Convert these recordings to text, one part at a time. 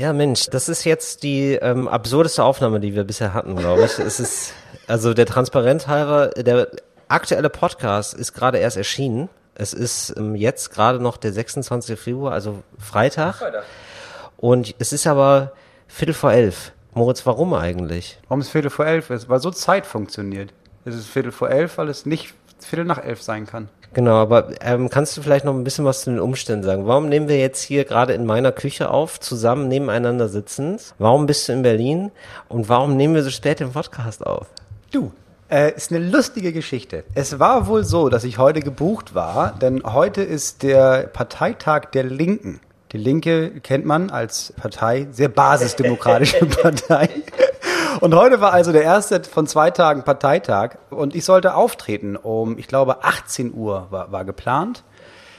Ja, Mensch, das ist jetzt die ähm, absurdeste Aufnahme, die wir bisher hatten, glaube ich. es ist, also der Transparent halber, der aktuelle Podcast ist gerade erst erschienen. Es ist ähm, jetzt gerade noch der 26. Februar, also Freitag. Freitag. Und es ist aber Viertel vor elf. Moritz, warum eigentlich? Warum es Viertel vor elf ist? Weil so Zeit funktioniert. Es ist Viertel vor elf, weil es nicht Viertel nach elf sein kann. Genau, aber ähm, kannst du vielleicht noch ein bisschen was zu den Umständen sagen? Warum nehmen wir jetzt hier gerade in meiner Küche auf, zusammen nebeneinander sitzend? Warum bist du in Berlin? Und warum nehmen wir so spät den Podcast auf? Du, äh, ist eine lustige Geschichte. Es war wohl so, dass ich heute gebucht war, denn heute ist der Parteitag der Linken. Die Linke kennt man als Partei, sehr basisdemokratische Partei. Und heute war also der erste von zwei Tagen Parteitag und ich sollte auftreten um, ich glaube, 18 Uhr war, war geplant.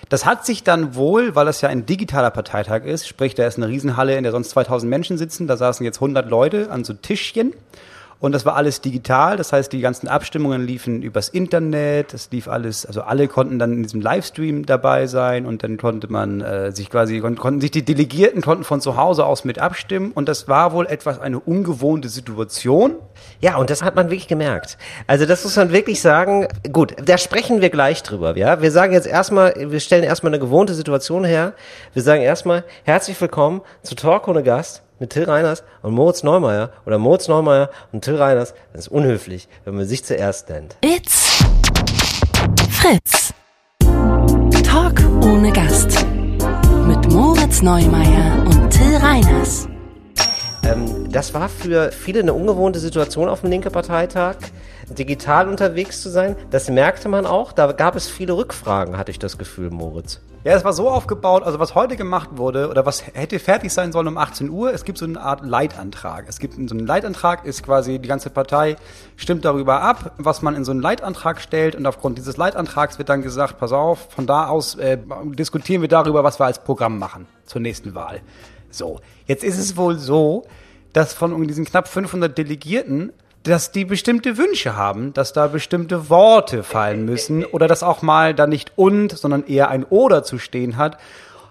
Das hat sich dann wohl, weil das ja ein digitaler Parteitag ist, sprich, da ist eine Riesenhalle, in der sonst 2000 Menschen sitzen, da saßen jetzt 100 Leute an so Tischchen und das war alles digital, das heißt, die ganzen Abstimmungen liefen übers Internet, das lief alles, also alle konnten dann in diesem Livestream dabei sein und dann konnte man äh, sich quasi, kon konnten sich die Delegierten konnten von zu Hause aus mit abstimmen und das war wohl etwas eine ungewohnte Situation. Ja, und das hat man wirklich gemerkt. Also das muss man wirklich sagen, gut, da sprechen wir gleich drüber, ja. Wir sagen jetzt erstmal, wir stellen erstmal eine gewohnte Situation her. Wir sagen erstmal, herzlich willkommen zu Talk ohne Gast mit Till Reiners und Moritz Neumeier oder Moritz Neumeier und Till Reiners, das ist unhöflich, wenn man sich zuerst nennt. It's Fritz. Talk ohne Gast. Mit Moritz Neumeier und Till Reiners. Ähm, das war für viele eine ungewohnte Situation auf dem linke Parteitag, digital unterwegs zu sein. Das merkte man auch. Da gab es viele Rückfragen, hatte ich das Gefühl, Moritz. Ja, es war so aufgebaut, also was heute gemacht wurde oder was hätte fertig sein sollen um 18 Uhr, es gibt so eine Art Leitantrag. Es gibt so einen Leitantrag, ist quasi die ganze Partei stimmt darüber ab, was man in so einen Leitantrag stellt und aufgrund dieses Leitantrags wird dann gesagt, pass auf, von da aus äh, diskutieren wir darüber, was wir als Programm machen zur nächsten Wahl. So, jetzt ist es wohl so, dass von diesen knapp 500 Delegierten dass die bestimmte Wünsche haben, dass da bestimmte Worte fallen müssen oder dass auch mal da nicht und, sondern eher ein oder zu stehen hat.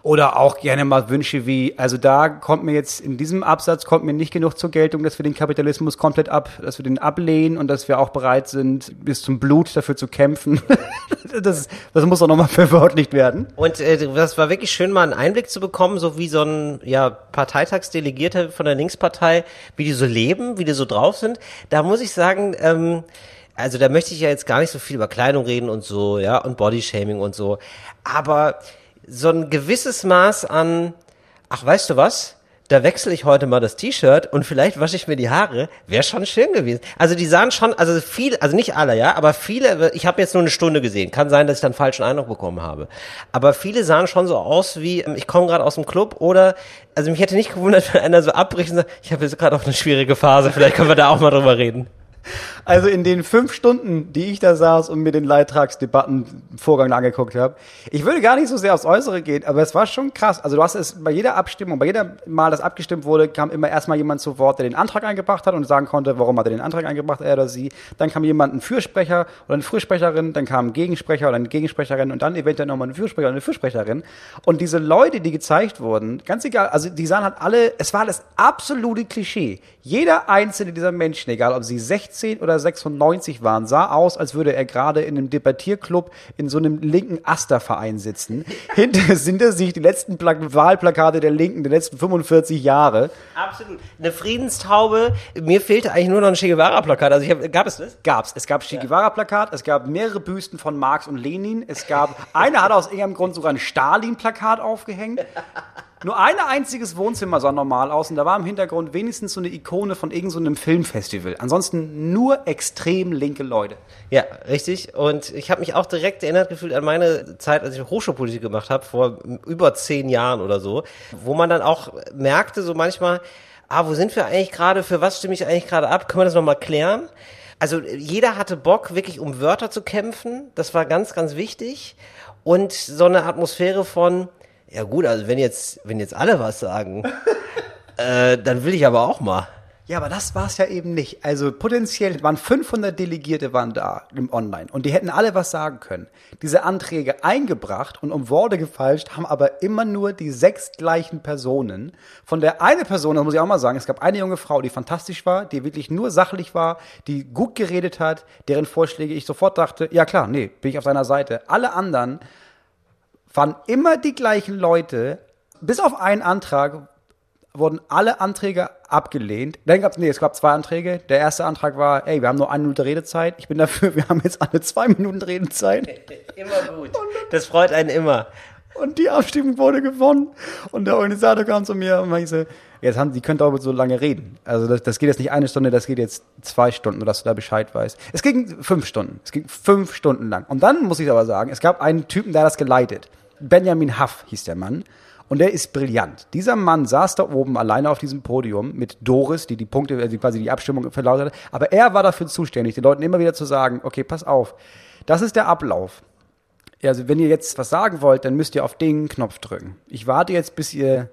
Oder auch gerne mal Wünsche wie, also da kommt mir jetzt in diesem Absatz kommt mir nicht genug zur Geltung, dass wir den Kapitalismus komplett ab, dass wir den ablehnen und dass wir auch bereit sind, bis zum Blut dafür zu kämpfen. das, das muss auch nochmal verwörtlicht werden. Und äh, das war wirklich schön, mal einen Einblick zu bekommen, so wie so ein ja, Parteitagsdelegierter von der Linkspartei, wie die so leben, wie die so drauf sind. Da muss ich sagen, ähm, also da möchte ich ja jetzt gar nicht so viel über Kleidung reden und so, ja, und Bodyshaming und so. Aber so ein gewisses Maß an, ach weißt du was, da wechsle ich heute mal das T-Shirt und vielleicht wasche ich mir die Haare, wäre schon schön gewesen. Also die sahen schon, also viele, also nicht alle, ja, aber viele, ich habe jetzt nur eine Stunde gesehen, kann sein, dass ich dann falschen Eindruck bekommen habe. Aber viele sahen schon so aus wie, ähm, ich komme gerade aus dem Club oder, also mich hätte nicht gewundert, wenn einer so abbricht und sagt, ich habe jetzt gerade auch eine schwierige Phase, vielleicht können wir da auch mal drüber reden. Also in den fünf Stunden, die ich da saß und mir den Leittragsdebattenvorgang angeguckt habe, ich würde gar nicht so sehr aufs Äußere gehen, aber es war schon krass. Also du hast es bei jeder Abstimmung, bei jeder Mal, das abgestimmt wurde, kam immer erstmal jemand zu Wort, der den Antrag eingebracht hat und sagen konnte, warum hat er den Antrag eingebracht, er oder sie. Dann kam jemand, ein Fürsprecher oder eine Fürsprecherin, dann kam ein Gegensprecher oder eine Gegensprecherin und dann eventuell nochmal ein Fürsprecher oder eine Fürsprecherin. Und diese Leute, die gezeigt wurden, ganz egal, also die sahen halt alle, es war das absolute Klischee. Jeder einzelne dieser Menschen, egal ob sie 16 oder 96 waren, sah aus, als würde er gerade in einem Debattierclub in so einem linken Asterverein sitzen. Hinter, hinter sich die letzten Pla Wahlplakate der Linken der letzten 45 Jahre. Absolut. Eine Friedenstaube. Mir fehlte eigentlich nur noch ein Che Guevara-Plakat. Also ich hab, gab es das? Gab's. Es gab Che Guevara-Plakat, es gab mehrere Büsten von Marx und Lenin, es gab, einer hat aus irgendeinem Grund sogar ein Stalin-Plakat aufgehängt. Nur ein einziges Wohnzimmer sah normal aus und da war im Hintergrund wenigstens so eine Ikone von irgendeinem so Filmfestival. Ansonsten nur extrem linke Leute. Ja, richtig. Und ich habe mich auch direkt erinnert gefühlt an meine Zeit, als ich Hochschulpolitik gemacht habe, vor über zehn Jahren oder so, wo man dann auch merkte, so manchmal, ah, wo sind wir eigentlich gerade, für was stimme ich eigentlich gerade ab, können wir das nochmal klären? Also jeder hatte Bock, wirklich um Wörter zu kämpfen. Das war ganz, ganz wichtig. Und so eine Atmosphäre von, ja gut, also wenn jetzt, wenn jetzt alle was sagen, äh, dann will ich aber auch mal. Ja, aber das war es ja eben nicht. Also potenziell waren 500 Delegierte waren da im Online und die hätten alle was sagen können. Diese Anträge eingebracht und um Worte gefalscht, haben aber immer nur die sechs gleichen Personen. Von der eine Person, das muss ich auch mal sagen, es gab eine junge Frau, die fantastisch war, die wirklich nur sachlich war, die gut geredet hat, deren Vorschläge ich sofort dachte, ja klar, nee, bin ich auf seiner Seite. Alle anderen waren immer die gleichen Leute, bis auf einen Antrag, wurden alle Anträge abgelehnt. Dann gab es, nee, es gab zwei Anträge. Der erste Antrag war, ey, wir haben nur eine Minute Redezeit. Ich bin dafür, wir haben jetzt alle zwei Minuten Redezeit. Immer gut. Das freut einen immer. Und die Abstimmung wurde gewonnen. Und der Organisator kam zu mir und meinte, jetzt haben, die könnt aber so lange reden. Also das, das geht jetzt nicht eine Stunde, das geht jetzt zwei Stunden, dass du da Bescheid weißt. Es ging fünf Stunden. Es ging fünf Stunden lang. Und dann muss ich aber sagen, es gab einen Typen, der das geleitet. Benjamin Huff hieß der Mann. Und der ist brillant. Dieser Mann saß da oben alleine auf diesem Podium mit Doris, die die Punkte, also quasi die Abstimmung verlautet hat. Aber er war dafür zuständig, den Leuten immer wieder zu sagen, okay, pass auf. Das ist der Ablauf. Also wenn ihr jetzt was sagen wollt, dann müsst ihr auf den Knopf drücken. Ich warte jetzt, bis ihr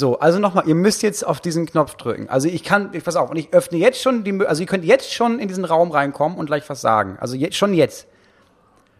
so, also nochmal, ihr müsst jetzt auf diesen Knopf drücken. Also ich kann, ich pass auf, und ich öffne jetzt schon die, also ihr könnt jetzt schon in diesen Raum reinkommen und gleich was sagen. Also jetzt, schon jetzt.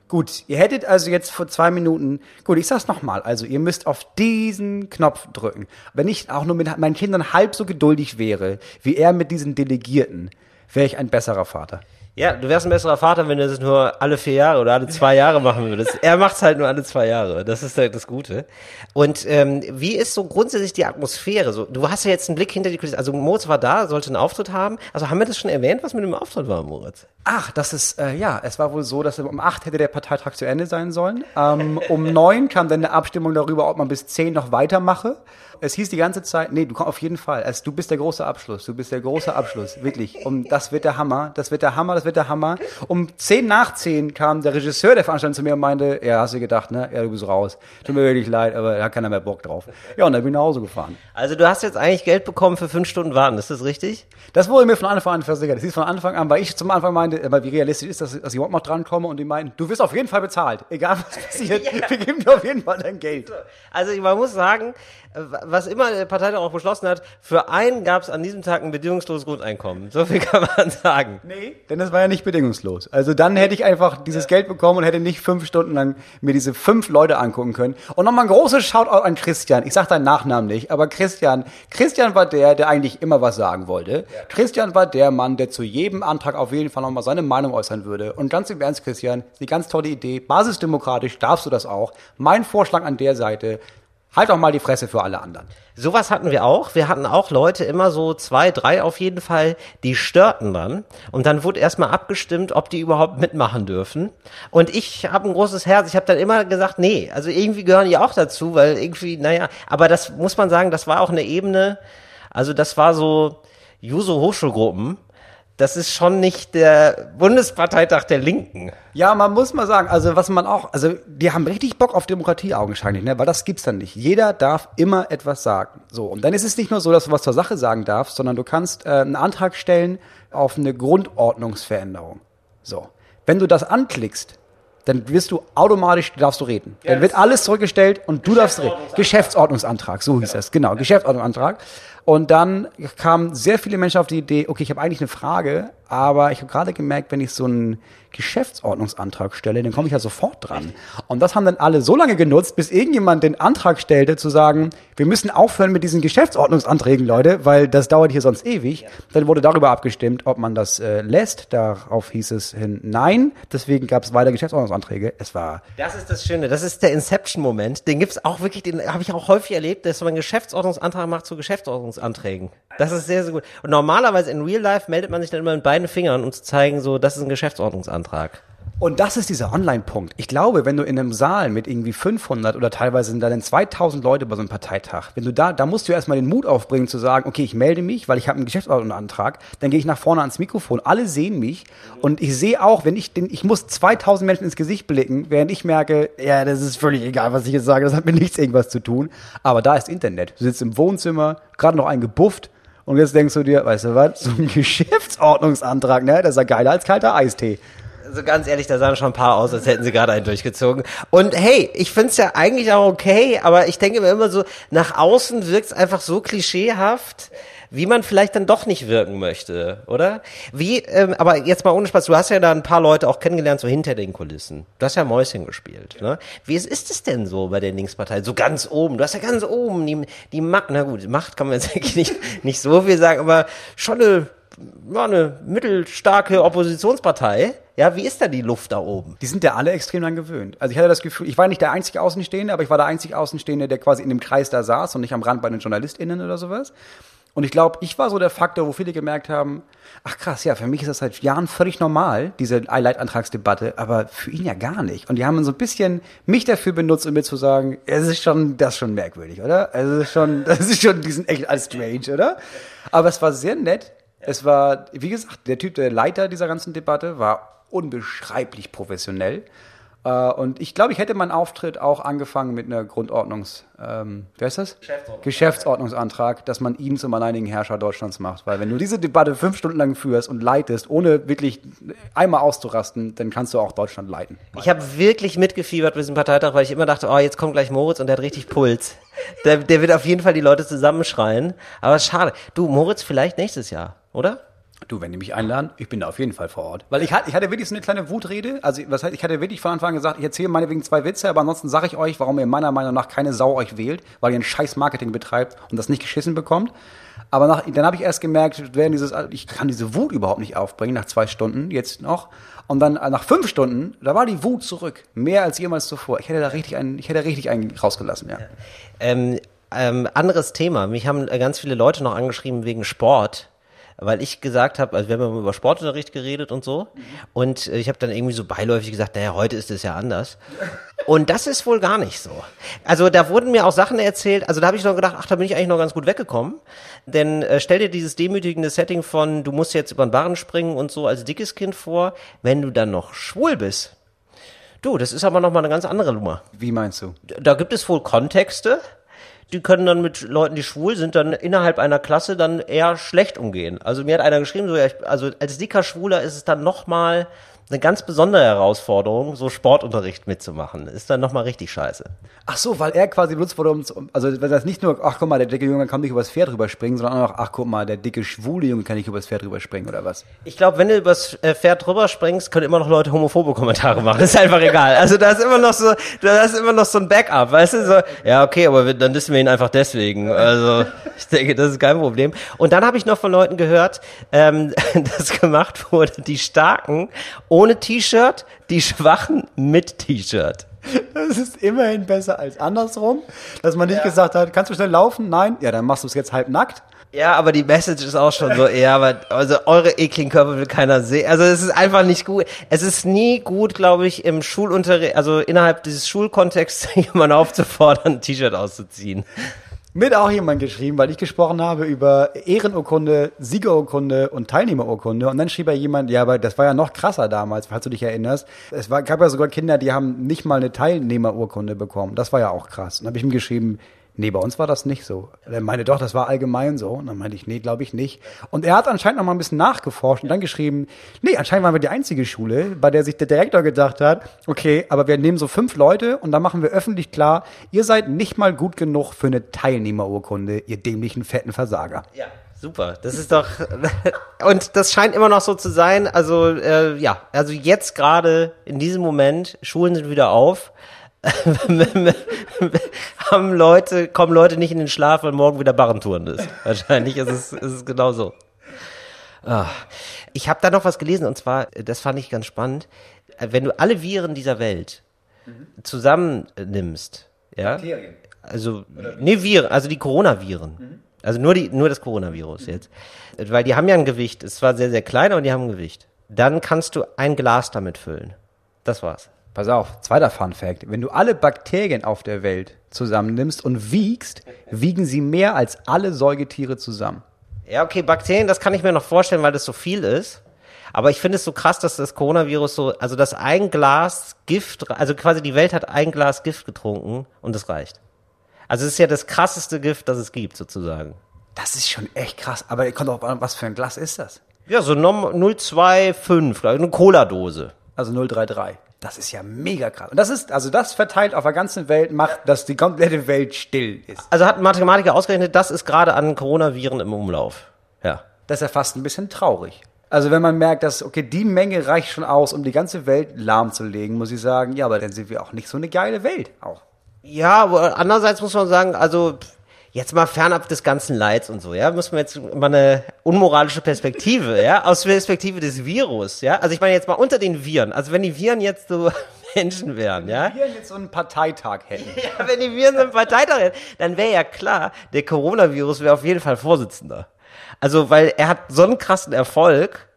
Gut, ihr hättet also jetzt vor zwei Minuten, gut, ich sag's nochmal, also ihr müsst auf diesen Knopf drücken. Wenn ich auch nur mit meinen Kindern halb so geduldig wäre, wie er mit diesen Delegierten, wäre ich ein besserer Vater. Ja, du wärst ein besserer Vater, wenn du das nur alle vier Jahre oder alle zwei Jahre machen würdest. Er macht's halt nur alle zwei Jahre. Das ist halt das Gute. Und ähm, wie ist so grundsätzlich die Atmosphäre? So, du hast ja jetzt einen Blick hinter die Kulisse. Also Moritz war da, sollte einen Auftritt haben. Also haben wir das schon erwähnt, was mit dem Auftritt war, Moritz? Ach, das ist, äh, ja, es war wohl so, dass um acht hätte der Parteitag zu Ende sein sollen. Ähm, um neun kam dann eine Abstimmung darüber, ob man bis zehn noch weitermache. Es hieß die ganze Zeit, nee, du kommst auf jeden Fall. Also, du bist der große Abschluss. Du bist der große Abschluss. Wirklich. Um, das wird der Hammer. Das wird der Hammer. Das wird der Hammer. Um zehn nach zehn kam der Regisseur der Veranstaltung zu mir und meinte, ja, hast du gedacht, ne? Ja, du bist raus. Tut mir wirklich leid, aber da hat keiner mehr Bock drauf. Ja, und dann bin ich nach Hause gefahren. Also du hast jetzt eigentlich Geld bekommen für fünf Stunden Warten. Ist das richtig? Das wurde mir von Anfang an versichert. Das hieß von Anfang an, weil ich zum Anfang meinte, aber wie realistisch ist das, dass ich überhaupt noch drankomme und die meinten, du wirst auf jeden Fall bezahlt. Egal was passiert, wir geben dir auf jeden Fall dein Geld. Also man muss sagen, was immer der Parteitag auch beschlossen hat, für einen gab es an diesem Tag ein bedingungsloses Grundeinkommen. So viel kann man sagen. Nee, denn das war ja nicht bedingungslos. Also dann hätte ich einfach dieses Geld bekommen und hätte nicht fünf Stunden lang mir diese fünf Leute angucken können. Und nochmal ein großes Shoutout an Christian. Ich sag deinen Nachnamen nicht, aber Christian, Christian war der, der eigentlich immer was sagen wollte. Christian war der Mann, der zu jedem Antrag auf jeden Fall nochmal seine Meinung äußern würde. Und ganz im Ernst, Christian, ist eine ganz tolle Idee. Basisdemokratisch darfst du das auch. Mein Vorschlag an der Seite, halt doch mal die Fresse für alle anderen. Sowas hatten wir auch. Wir hatten auch Leute, immer so zwei, drei auf jeden Fall, die störten dann. Und dann wurde erstmal abgestimmt, ob die überhaupt mitmachen dürfen. Und ich habe ein großes Herz. Ich habe dann immer gesagt, nee, also irgendwie gehören die auch dazu, weil irgendwie, naja, aber das muss man sagen, das war auch eine Ebene, also das war so Juso Hochschulgruppen das ist schon nicht der Bundesparteitag der Linken. Ja, man muss mal sagen, also was man auch, also die haben richtig Bock auf Demokratie augenscheinlich, ne? weil das gibt's dann nicht. Jeder darf immer etwas sagen. So und dann ist es nicht nur so, dass du was zur Sache sagen darfst, sondern du kannst äh, einen Antrag stellen auf eine Grundordnungsveränderung. So, wenn du das anklickst, dann wirst du automatisch, darfst du reden. Ja, dann wird alles zurückgestellt und du darfst reden. Geschäftsordnungsantrag, so hieß das, genau, Geschäftsordnungsantrag. Und dann kamen sehr viele Menschen auf die Idee, okay, ich habe eigentlich eine Frage, aber ich habe gerade gemerkt, wenn ich so einen Geschäftsordnungsantrag stelle, dann komme ich ja sofort dran. Und das haben dann alle so lange genutzt, bis irgendjemand den Antrag stellte, zu sagen, wir müssen aufhören mit diesen Geschäftsordnungsanträgen, Leute, weil das dauert hier sonst ewig. Dann wurde darüber abgestimmt, ob man das äh, lässt. Darauf hieß es hin Nein. Deswegen gab es weiter Geschäftsordnungsanträge. Es war. Das ist das Schöne. Das ist der Inception-Moment. Den gibt's auch wirklich, den habe ich auch häufig erlebt, dass man einen Geschäftsordnungsantrag macht zu Geschäftsordnungsanträgen. Das ist sehr, sehr gut. Und normalerweise in Real Life meldet man sich dann immer in beiden Fingern, um zu zeigen, so, das ist ein Geschäftsordnungsantrag. Und das ist dieser Online-Punkt. Ich glaube, wenn du in einem Saal mit irgendwie 500 oder teilweise sind da dann 2000 Leute bei so einem Parteitag, wenn du da, da musst du erstmal den Mut aufbringen zu sagen, okay, ich melde mich, weil ich habe einen Geschäftsordnungsantrag, dann gehe ich nach vorne ans Mikrofon, alle sehen mich und ich sehe auch, wenn ich den, ich muss 2000 Menschen ins Gesicht blicken, während ich merke, ja, das ist völlig egal, was ich jetzt sage, das hat mit nichts irgendwas zu tun. Aber da ist Internet. Du sitzt im Wohnzimmer, gerade noch eingebufft, und jetzt denkst du dir, weißt du was, so ein Geschäftsordnungsantrag, ne? Das ist ja geiler als kalter Eistee. Also ganz ehrlich, da sahen schon ein paar aus, als hätten sie gerade einen durchgezogen. Und hey, ich find's ja eigentlich auch okay, aber ich denke mir immer so, nach außen wirkt's einfach so klischeehaft. wie man vielleicht dann doch nicht wirken möchte, oder? Wie, ähm, aber jetzt mal ohne Spaß, du hast ja da ein paar Leute auch kennengelernt, so hinter den Kulissen. Du hast ja Mäuschen gespielt, ne? Wie ist, ist es denn so bei der Linkspartei? So ganz oben, du hast ja ganz oben die, die Macht, na gut, Macht kann man jetzt eigentlich nicht, nicht so viel sagen, aber schon eine, ja, eine mittelstarke Oppositionspartei. Ja, wie ist da die Luft da oben? Die sind ja alle extrem dran gewöhnt. Also ich hatte das Gefühl, ich war nicht der einzige Außenstehende, aber ich war der einzige Außenstehende, der quasi in dem Kreis da saß und nicht am Rand bei den JournalistInnen oder sowas. Und ich glaube, ich war so der Faktor, wo viele gemerkt haben, ach krass, ja, für mich ist das seit Jahren völlig normal, diese Leitantragsdebatte, aber für ihn ja gar nicht. Und die haben so ein bisschen mich dafür benutzt, um mir zu sagen, es ist schon, das ist schon merkwürdig, oder? Es ist schon, das ist schon, die sind echt alles strange, oder? Aber es war sehr nett. Es war, wie gesagt, der Typ, der Leiter dieser ganzen Debatte, war unbeschreiblich professionell. Äh, und ich glaube, ich hätte meinen Auftritt auch angefangen mit einer Grundordnungs, ähm, wer ist das? Geschäftsordnung. Geschäftsordnungsantrag, dass man ihn zum alleinigen Herrscher Deutschlands macht. Weil wenn du diese Debatte fünf Stunden lang führst und leitest, ohne wirklich einmal auszurasten, dann kannst du auch Deutschland leiten. Ich habe wirklich mitgefiebert bei diesem Parteitag, weil ich immer dachte, oh, jetzt kommt gleich Moritz und der hat richtig Puls. Der, der wird auf jeden Fall die Leute zusammenschreien. Aber schade. Du, Moritz, vielleicht nächstes Jahr, oder? Du, wenn die mich einladen, ich bin da auf jeden Fall vor Ort. Weil ich hatte, ich hatte wirklich so eine kleine Wutrede. Also, was heißt, ich hatte wirklich von Anfang an gesagt, ich erzähle meinetwegen zwei Witze, aber ansonsten sage ich euch, warum ihr meiner Meinung nach keine Sau euch wählt, weil ihr ein scheiß Marketing betreibt und das nicht geschissen bekommt. Aber nach, dann habe ich erst gemerkt, während dieses, ich kann diese Wut überhaupt nicht aufbringen, nach zwei Stunden, jetzt noch. Und dann äh, nach fünf Stunden, da war die Wut zurück. Mehr als jemals zuvor. Ich hätte da richtig einen, ich hätte richtig einen rausgelassen, ja. Ähm, ähm, anderes Thema. Mich haben äh, ganz viele Leute noch angeschrieben wegen Sport. Weil ich gesagt habe, also wir haben über Sportunterricht geredet und so. Und äh, ich habe dann irgendwie so beiläufig gesagt, naja, heute ist es ja anders. Und das ist wohl gar nicht so. Also da wurden mir auch Sachen erzählt, also da habe ich noch gedacht, ach, da bin ich eigentlich noch ganz gut weggekommen. Denn äh, stell dir dieses demütigende Setting von, du musst jetzt über den Barren springen und so als dickes Kind vor, wenn du dann noch schwul bist. Du, das ist aber nochmal eine ganz andere Nummer. Wie meinst du? Da gibt es wohl Kontexte, die können dann mit Leuten, die schwul sind, dann innerhalb einer Klasse dann eher schlecht umgehen. Also mir hat einer geschrieben, so, ja, ich, also als dicker Schwuler ist es dann nochmal eine ganz besondere Herausforderung, so Sportunterricht mitzumachen. Ist dann nochmal richtig scheiße. Ach so, weil er quasi benutzt wurde, um, also weil das nicht nur, ach guck mal, der dicke Junge kann nicht übers Pferd rüberspringen, sondern auch, ach guck mal, der dicke schwule Junge kann nicht übers Pferd rüberspringen oder was? Ich glaube, wenn du übers äh, Pferd drüber springst, können immer noch Leute homophobe Kommentare machen. ist einfach egal. Also da ist immer noch so, da ist immer noch so ein Backup, weißt du? So, ja, okay, aber wir, dann wissen wir ihn einfach deswegen. Also ich denke, das ist kein Problem. Und dann habe ich noch von Leuten gehört, ähm, dass gemacht wurde, die Starken ohne T-Shirt, die Schwachen mit T-Shirt. Das ist immerhin besser als andersrum, dass man nicht gesagt hat, kannst du schnell laufen? Nein? Ja, dann machst du es jetzt halb nackt. Ja, aber die Message ist auch schon so, ja, aber also eure ekligen Körper will keiner sehen. Also es ist einfach nicht gut. Es ist nie gut, glaube ich, im Schulunterricht, also innerhalb dieses Schulkontexts jemanden aufzufordern, ein T-Shirt auszuziehen. Mit auch jemand geschrieben, weil ich gesprochen habe über Ehrenurkunde, Siegerurkunde und Teilnehmerurkunde. Und dann schrieb er jemand, ja, aber das war ja noch krasser damals, falls du dich erinnerst. Es war, gab ja sogar Kinder, die haben nicht mal eine Teilnehmerurkunde bekommen. Das war ja auch krass. Und dann habe ich ihm geschrieben, nee, bei uns war das nicht so. Er meinte, doch, das war allgemein so. Und dann meinte ich, nee, glaube ich nicht. Und er hat anscheinend noch mal ein bisschen nachgeforscht und dann geschrieben, nee, anscheinend waren wir die einzige Schule, bei der sich der Direktor gedacht hat, okay, aber wir nehmen so fünf Leute und dann machen wir öffentlich klar, ihr seid nicht mal gut genug für eine Teilnehmerurkunde, ihr dämlichen, fetten Versager. Ja. Super, das ist doch und das scheint immer noch so zu sein. Also äh, ja, also jetzt gerade in diesem Moment Schulen sind wieder auf, haben Leute kommen Leute nicht in den Schlaf, weil morgen wieder Barrentouren ist. Wahrscheinlich ist es ist es genau so. Ah. Ich habe da noch was gelesen und zwar, das fand ich ganz spannend. Wenn du alle Viren dieser Welt zusammennimmst, ja, also nee Viren, also die Coronaviren, also nur die nur das Coronavirus jetzt, weil die haben ja ein Gewicht. Es war sehr sehr klein, aber die haben ein Gewicht. Dann kannst du ein Glas damit füllen. Das war's. Pass auf, zweiter Fun Fact. Wenn du alle Bakterien auf der Welt zusammennimmst und wiegst, wiegen sie mehr als alle Säugetiere zusammen. Ja, okay, Bakterien, das kann ich mir noch vorstellen, weil das so viel ist. Aber ich finde es so krass, dass das Coronavirus so, also dass ein Glas Gift, also quasi die Welt hat ein Glas Gift getrunken und es reicht. Also es ist ja das krasseste Gift, das es gibt, sozusagen. Das ist schon echt krass. Aber ihr kommt auch, an, was für ein Glas ist das? Ja, so Nom- 025, glaub ich, eine Cola-Dose. Also 033. Das ist ja mega krass. Und das ist, also das verteilt auf der ganzen Welt, macht, dass die komplette Welt still ist. Also hat ein Mathematiker ausgerechnet, das ist gerade an Coronaviren im Umlauf. Ja. Das ist ja fast ein bisschen traurig. Also wenn man merkt, dass, okay, die Menge reicht schon aus, um die ganze Welt lahmzulegen, muss ich sagen, ja, aber dann sind wir auch nicht so eine geile Welt auch. Ja, aber andererseits muss man sagen, also jetzt mal fernab des ganzen Leids und so, ja, muss man jetzt mal eine unmoralische Perspektive, ja, aus Perspektive des Virus, ja. Also ich meine jetzt mal unter den Viren, also wenn die Viren jetzt so Menschen wären, ja. Wir jetzt so einen Parteitag hätten. Ja, wenn die Viren so einen Parteitag hätten, dann wäre ja klar, der Coronavirus wäre auf jeden Fall Vorsitzender. Also, weil er hat so einen krassen Erfolg,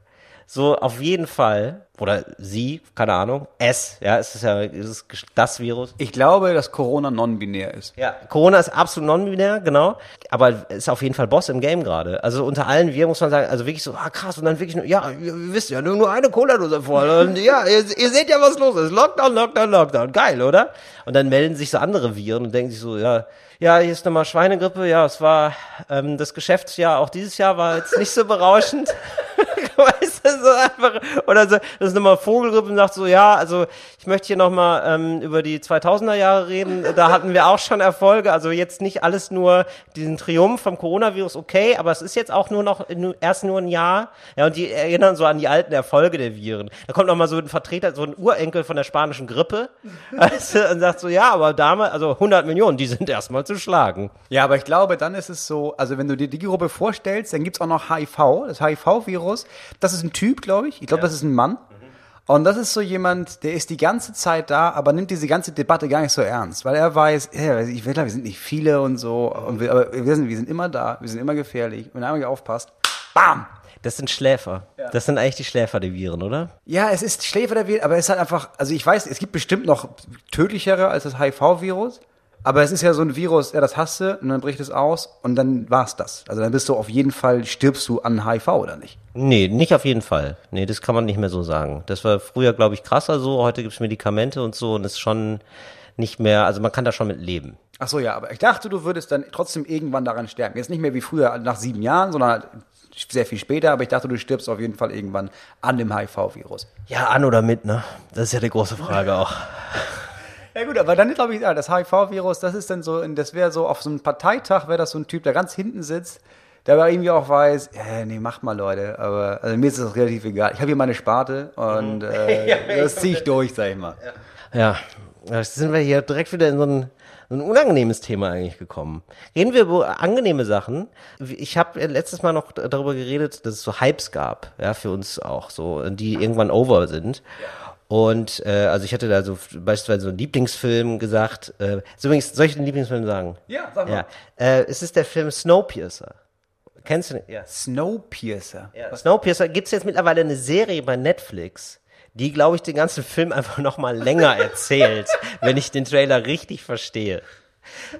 so auf jeden Fall, oder sie, keine Ahnung, es, ja, es ist ja es ist das Virus. Ich glaube, dass Corona non-binär ist. Ja, Corona ist absolut non-binär, genau, aber ist auf jeden Fall Boss im Game gerade. Also unter allen Viren muss man sagen, also wirklich so, ah krass, und dann wirklich nur, ja, ihr wisst ja, nur, nur eine Cola-Dose voll und ja, ihr, ihr seht ja, was los ist. Lockdown, Lockdown, Lockdown, geil, oder? Und dann melden sich so andere Viren und denken sich so, ja, ja, hier ist nochmal Schweinegrippe, ja, es war, ähm, das Geschäftsjahr auch dieses Jahr war jetzt nicht so berauschend. weißt du, so einfach, oder so, das ist nochmal Vogelgrippe und sagt so, ja, also ich möchte hier nochmal ähm, über die 2000er Jahre reden, da hatten wir auch schon Erfolge, also jetzt nicht alles nur diesen Triumph vom Coronavirus, okay, aber es ist jetzt auch nur noch, nur, erst nur ein Jahr, ja, und die erinnern so an die alten Erfolge der Viren. Da kommt nochmal so ein Vertreter, so ein Urenkel von der spanischen Grippe, weißt du, und sagt so, ja, aber damals, also 100 Millionen, die sind erstmal zu schlagen. Ja, aber ich glaube, dann ist es so, also wenn du dir die Gruppe vorstellst, dann gibt's auch noch HIV, das HIV-Virus, das ist ein Typ, glaube ich. Ich glaube, das ist ein Mann. Und das ist so jemand, der ist die ganze Zeit da, aber nimmt diese ganze Debatte gar nicht so ernst, weil er weiß, ja, ich will, wir sind nicht viele und so, und wir, aber wir sind, wir sind immer da, wir sind immer gefährlich. Wenn einmal aufpasst, bam! Das sind Schläfer. Das sind eigentlich die Schläfer der Viren, oder? Ja, es ist Schläfer der Viren, aber es ist halt einfach, also ich weiß, es gibt bestimmt noch tödlichere als das HIV-Virus, aber es ist ja so ein Virus, ja, das hast du und dann bricht es aus und dann war's das. Also dann bist du auf jeden Fall, stirbst du an HIV oder nicht? Nee, nicht auf jeden Fall. Nee, das kann man nicht mehr so sagen. Das war früher, glaube ich, krasser so. Heute gibt's Medikamente und so und ist schon nicht mehr, also man kann da schon mit leben. Ach so, ja, aber ich dachte, du würdest dann trotzdem irgendwann daran sterben. Jetzt nicht mehr wie früher nach sieben Jahren, sondern halt sehr viel später, aber ich dachte, du stirbst auf jeden Fall irgendwann an dem HIV-Virus. Ja, an oder mit, ne? Das ist ja die große Frage auch. Ja gut, aber dann glaube ich, ja, das HIV-Virus, das ist dann so, das wäre so auf so einem Parteitag, wäre das so ein Typ, der ganz hinten sitzt, der aber irgendwie auch weiß, ja, nee, macht mal Leute, aber also mir ist das relativ egal. Ich habe hier meine Sparte und äh, das ziehe ich durch, sag ich mal. Ja, jetzt sind wir hier direkt wieder in so ein, so ein unangenehmes Thema eigentlich gekommen. Reden wir über angenehme Sachen. Ich habe letztes Mal noch darüber geredet, dass es so Hypes gab, ja, für uns auch, so, die irgendwann over sind. Und äh, also ich hatte da so beispielsweise so einen Lieblingsfilm gesagt. Äh, ist übrigens, soll ich den Lieblingsfilm sagen? Ja, sag mal. Ja. Äh, es ist der Film Snowpiercer. Kennst du den? Ja. Snowpiercer. ja. Snowpiercer gibt's jetzt mittlerweile eine Serie bei Netflix, die, glaube ich, den ganzen Film einfach noch mal länger erzählt, wenn ich den Trailer richtig verstehe.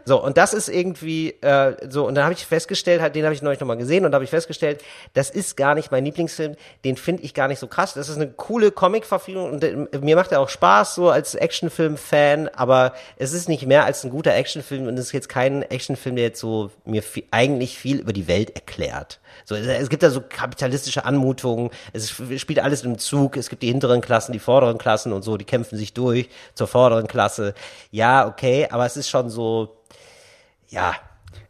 So, und das ist irgendwie äh, so, und dann habe ich festgestellt, halt, den habe ich neulich nochmal gesehen und da habe ich festgestellt, das ist gar nicht mein Lieblingsfilm, den finde ich gar nicht so krass. Das ist eine coole Comic-Verfilmung und äh, mir macht er auch Spaß, so als Actionfilm-Fan, aber es ist nicht mehr als ein guter Actionfilm und es ist jetzt kein Actionfilm, der jetzt so mir viel, eigentlich viel über die Welt erklärt. So, es, es gibt da so kapitalistische Anmutungen, es spielt alles im Zug, es gibt die hinteren Klassen, die vorderen Klassen und so, die kämpfen sich durch zur vorderen Klasse. Ja, okay, aber es ist schon so, ja,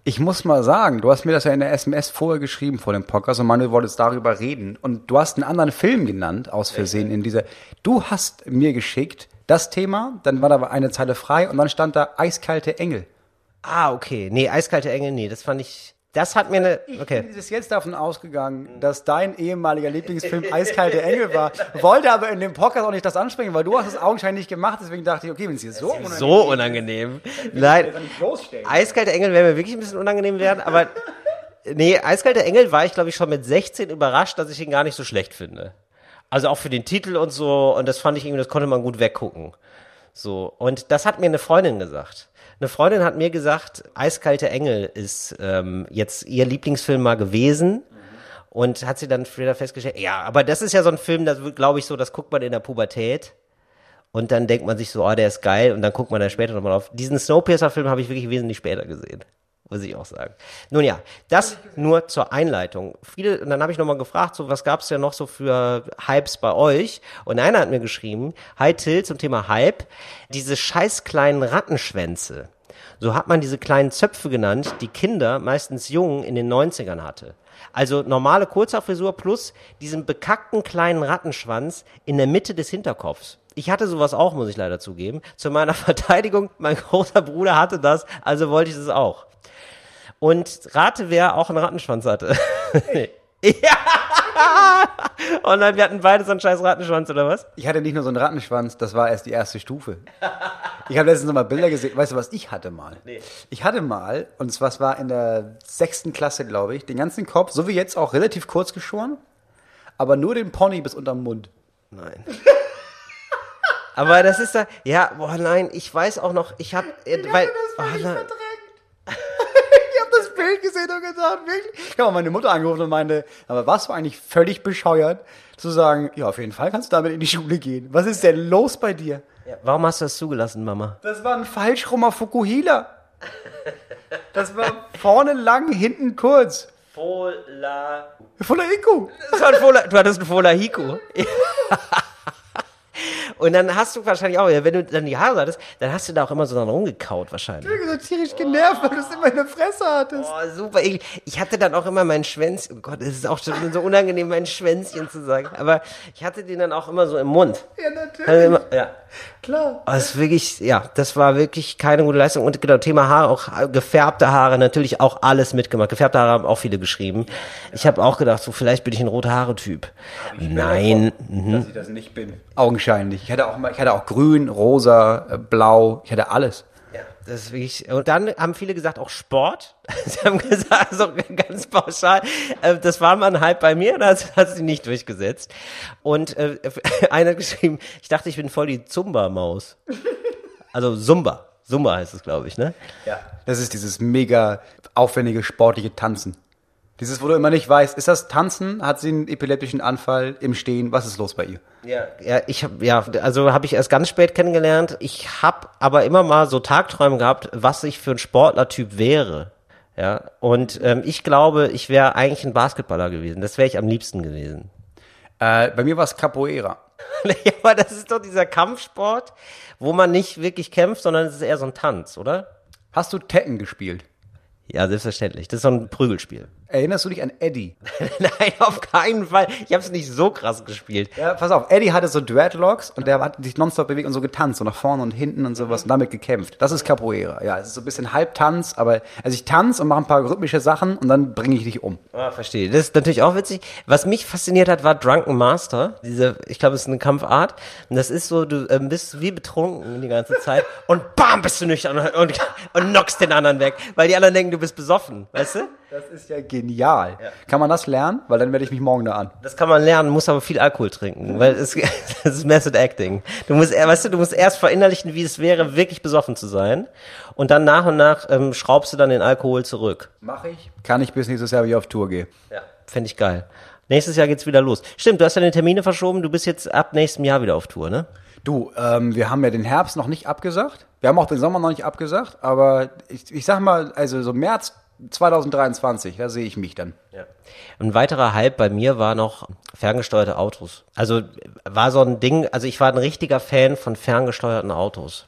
Ich muss mal sagen, du hast mir das ja in der SMS vorher geschrieben vor dem Podcast und Manuel wollte darüber reden. Und du hast einen anderen Film genannt, aus Versehen in dieser. Du hast mir geschickt das Thema, dann war da eine Zeile frei und dann stand da eiskalte Engel. ah, okay, nee, eiskalte Engel, nee, das fand ich, das hat mir eine, Ich okay. bin bis jetzt davon ausgegangen, dass dein ehemaliger Lieblingsfilm Eiskalte Engel war. Wollte aber in dem Podcast auch nicht das ansprechen, weil du hast es augenscheinlich nicht gemacht. Deswegen dachte ich, okay, wenn es hier so unangenehm So unangenehm. Nein, ist. Eiskalte Engel wäre mir wirklich ein bisschen unangenehm werden, aber nee, Eiskalte Engel war ich, glaube ich, schon mit 16 überrascht, dass ich ihn gar nicht so schlecht finde. Also auch für den Titel und so, und das fand ich irgendwie, das konnte man gut weggucken. So, und das hat mir eine Freundin gesagt. Eine Freundin hat mir gesagt, Eiskalte Engel ist ähm, jetzt ihr Lieblingsfilm mal gewesen. Und hat sie dann wieder festgestellt, ja, aber das ist ja so ein Film, das glaube ich so, das guckt man in der Pubertät. Und dann denkt man sich so, oh, der ist geil, und dann guckt man da später nochmal auf. Diesen Snowpiercer-Film habe ich wirklich wesentlich später gesehen. Muss ich auch sagen. Nun ja, das nur zur Einleitung. Viele, und dann habe ich nochmal gefragt, so was gab es ja noch so für Hypes bei euch? Und einer hat mir geschrieben, Hi Till zum Thema Hype, diese scheiß kleinen Rattenschwänze. So hat man diese kleinen Zöpfe genannt, die Kinder, meistens Jungen, in den 90ern hatte. Also normale Kurzhaarfrisur plus diesen bekackten kleinen Rattenschwanz in der Mitte des Hinterkopfs. Ich hatte sowas auch, muss ich leider zugeben. Zu meiner Verteidigung, mein großer Bruder hatte das, also wollte ich das auch. Und rate, wer auch einen Rattenschwanz hatte. ja! Oh nein, wir hatten beide so einen scheiß Rattenschwanz, oder was? Ich hatte nicht nur so einen Rattenschwanz, das war erst die erste Stufe. Ich habe letztens noch mal Bilder gesehen. Weißt du, was ich hatte mal? Nee. Ich hatte mal, und zwar es war in der sechsten Klasse, glaube ich, den ganzen Kopf, so wie jetzt auch relativ kurz geschoren, aber nur den Pony bis unterm Mund. Nein. Aber das ist da, ja, boah, nein, ich weiß auch noch, ich hab, äh, weil, oh, nein. habe das Bild gesehen und gedacht, wirklich. Ich habe meine Mutter angerufen und meinte, aber was war eigentlich völlig bescheuert, zu sagen, ja, auf jeden Fall kannst du damit in die Schule gehen. Was ist denn los bei dir? Ja, warum hast du das zugelassen, Mama? Das war ein falschrummer Fukuhila. Das war vorne lang, hinten kurz. Fola. Voller Iku. Das war ein Fola, du hattest einen Fola Hiku. Und dann hast du wahrscheinlich auch, ja, wenn du dann die Haare hattest, dann hast du da auch immer so dran rumgekaut wahrscheinlich. Ich bin so tierisch genervt, weil du es immer in der Fresse hattest. Oh, super eklig. Ich hatte dann auch immer mein Schwänzchen, oh Gott, es ist auch schon so unangenehm, mein Schwänzchen zu sagen. Aber ich hatte den dann auch immer so im Mund. Ja, natürlich. Also immer, ja. Klar. Oh, Das ist wirklich, ja, das war wirklich keine gute Leistung. Und genau, Thema Haare, auch gefärbte Haare, natürlich auch alles mitgemacht. Gefärbte Haare haben auch viele geschrieben. Ich habe auch gedacht, so vielleicht bin ich ein rote Haare-Typ. Nein. Mhm. Dass ich das nicht bin. Augenscheinlich. Ich hatte auch ich hatte auch grün, rosa, äh, blau. Ich hatte alles. Ja, das ist wirklich. Und dann haben viele gesagt, auch Sport. Sie haben gesagt, so ganz pauschal, äh, das war mal ein Hype bei mir, das hat sich nicht durchgesetzt. Und äh, einer hat geschrieben, ich dachte, ich bin voll die Zumba-Maus. Also Zumba. Zumba heißt es, glaube ich, ne? Ja. Das ist dieses mega aufwendige sportliche Tanzen. Dieses, wo du immer nicht weißt, ist das Tanzen? Hat sie einen epileptischen Anfall im Stehen? Was ist los bei ihr? Ja, ja, ich habe ja, also habe ich erst ganz spät kennengelernt. Ich habe aber immer mal so Tagträume gehabt, was ich für ein Sportlertyp wäre. Ja, und ähm, ich glaube, ich wäre eigentlich ein Basketballer gewesen. Das wäre ich am liebsten gewesen. Äh, bei mir war es Capoeira. ja, aber das ist doch dieser Kampfsport, wo man nicht wirklich kämpft, sondern es ist eher so ein Tanz, oder? Hast du Tekken gespielt? Ja, selbstverständlich. Das ist so ein Prügelspiel. Erinnerst du dich an Eddie? Nein, auf keinen Fall. Ich habe es nicht so krass gespielt. Ja, pass auf, Eddie hatte so Dreadlocks und der hat sich nonstop bewegt und so getanzt, so nach vorne und hinten und sowas und damit gekämpft. Das ist Capoeira. Ja, es ist so ein bisschen Halbtanz, aber also ich tanze und mache ein paar rhythmische Sachen und dann bringe ich dich um. Ah, verstehe. Das ist natürlich auch witzig. Was mich fasziniert hat, war Drunken Master. Diese, ich glaube, es ist eine Kampfart. Und das ist so, du ähm, bist wie betrunken die ganze Zeit und bam, bist du nüchtern und, und, und knockst den anderen weg. Weil die anderen denken, du bist besoffen, weißt du? Das ist ja genial. Kann man das lernen? Weil dann werde ich mich morgen da an. Das kann man lernen, muss aber viel Alkohol trinken, weil es das ist Method Acting. Du musst, eher- weißt du, du musst erst verinnerlichen, wie es wäre, wirklich besoffen zu sein, und dann nach und nach ähm, schraubst du dann den Alkohol zurück. Mache ich. Kann ich bis nächstes Jahr wieder auf Tour gehe. Ja, fände ich geil. Nächstes Jahr geht's wieder los. Stimmt, du hast deine Termine verschoben. Du bist jetzt ab nächstem Jahr wieder auf Tour, ne? Du, ähm, wir haben ja den Herbst noch nicht abgesagt. Wir haben auch den Sommer noch nicht abgesagt, aber ich, ich sag mal, also so März 2023, da sehe ich mich dann. Ja. Ein weiterer Hype bei mir war noch ferngesteuerte Autos. Also war so ein Ding, also ich war ein richtiger Fan von ferngesteuerten Autos.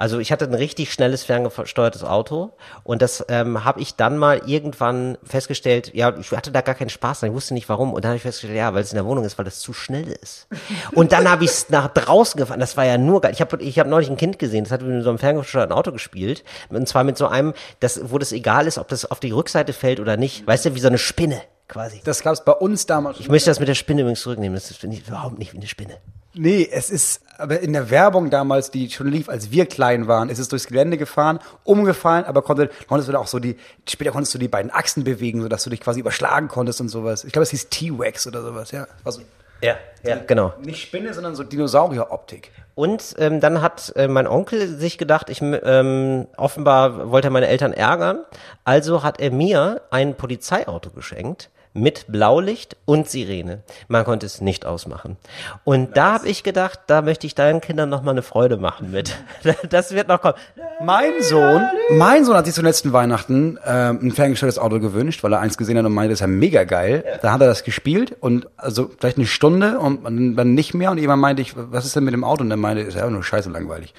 Also ich hatte ein richtig schnelles ferngesteuertes Auto und das ähm, habe ich dann mal irgendwann festgestellt, ja, ich hatte da gar keinen Spaß, dran, ich wusste nicht warum und dann habe ich festgestellt, ja, weil es in der Wohnung ist, weil das zu schnell ist. Und dann habe ich es nach draußen gefahren, das war ja nur geil. Ich habe ich hab neulich ein Kind gesehen, das hat mit so einem ferngesteuerten Auto gespielt und zwar mit so einem, das, wo das egal ist, ob das auf die Rückseite fällt oder nicht. Weißt du, wie so eine Spinne quasi. Das gab es bei uns damals. Ich möchte das mit der Spinne übrigens zurücknehmen, das finde ich überhaupt nicht wie eine Spinne. Nee, es ist, aber in der Werbung damals, die schon lief, als wir klein waren, ist es durchs Gelände gefahren, umgefallen, aber konnte, konntest du auch so die, später konntest du die beiden Achsen bewegen, sodass du dich quasi überschlagen konntest und sowas. Ich glaube, es hieß T-Wax oder sowas, ja. Also, Ja, ja, genau. Nicht Spinne, sondern so Dinosaurier-Optik. Und ähm, dann hat äh, mein Onkel sich gedacht, ich ähm, offenbar wollte er meine Eltern ärgern, also hat er mir ein Polizeiauto geschenkt mit Blaulicht und Sirene. Man konnte es nicht ausmachen. Und da habe ich gedacht, da möchte ich deinen Kindern noch mal eine Freude machen mit. Das wird noch kommen. Mein Sohn, mein Sohn hat sich zum letzten Weihnachten ähm, ein ferngesteuertes Auto gewünscht, weil er eins gesehen hat und meinte, das ist ja mega geil. Da hat er das gespielt und also vielleicht eine Stunde und dann nicht mehr und jemand meinte ich, was ist denn mit dem Auto? Und er meinte, ist ja nur scheiße langweilig.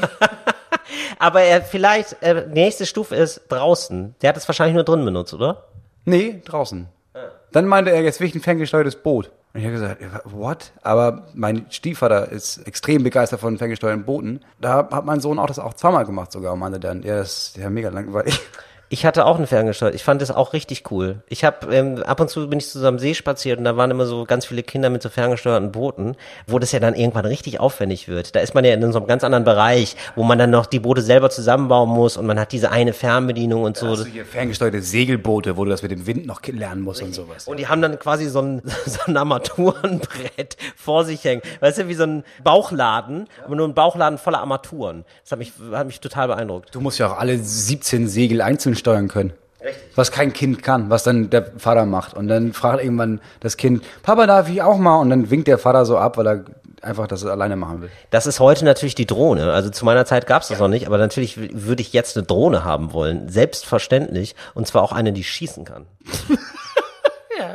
Aber er vielleicht, äh, nächste Stufe ist draußen. Der hat es wahrscheinlich nur drin benutzt, oder? Nee, draußen. Dann meinte er, jetzt will ich ein ferngesteuertes Boot. Und ich habe gesagt, what? Aber mein Stiefvater ist extrem begeistert von ferngesteuerten Booten. Da hat mein Sohn auch das auch zweimal gemacht sogar und meinte dann, ja, ist ja mega langweilig. Ich hatte auch ein ferngesteuert. Ich fand das auch richtig cool. Ich habe ähm, ab und zu bin ich zusammen See spaziert und da waren immer so ganz viele Kinder mit so ferngesteuerten Booten, wo das ja dann irgendwann richtig aufwendig wird. Da ist man ja in so einem ganz anderen Bereich, wo man dann noch die Boote selber zusammenbauen muss und man hat diese eine Fernbedienung und so. Du hier ferngesteuerte Segelboote, wo du das mit dem Wind noch lernen musst und sowas. Und die haben dann quasi so ein, so ein Armaturenbrett vor sich hängen. Weißt du, wie so ein Bauchladen, aber nur ein Bauchladen voller Armaturen. Das hat mich, hat mich total beeindruckt. Du musst ja auch alle 17 Segel einzeln steuern können. Richtig. Was kein Kind kann, was dann der Vater macht. Und dann fragt irgendwann das Kind, Papa, darf ich auch mal? Und dann winkt der Vater so ab, weil er einfach das alleine machen will. Das ist heute natürlich die Drohne. Also zu meiner Zeit gab es das noch nicht, aber natürlich würde ich jetzt eine Drohne haben wollen. Selbstverständlich. Und zwar auch eine, die schießen kann.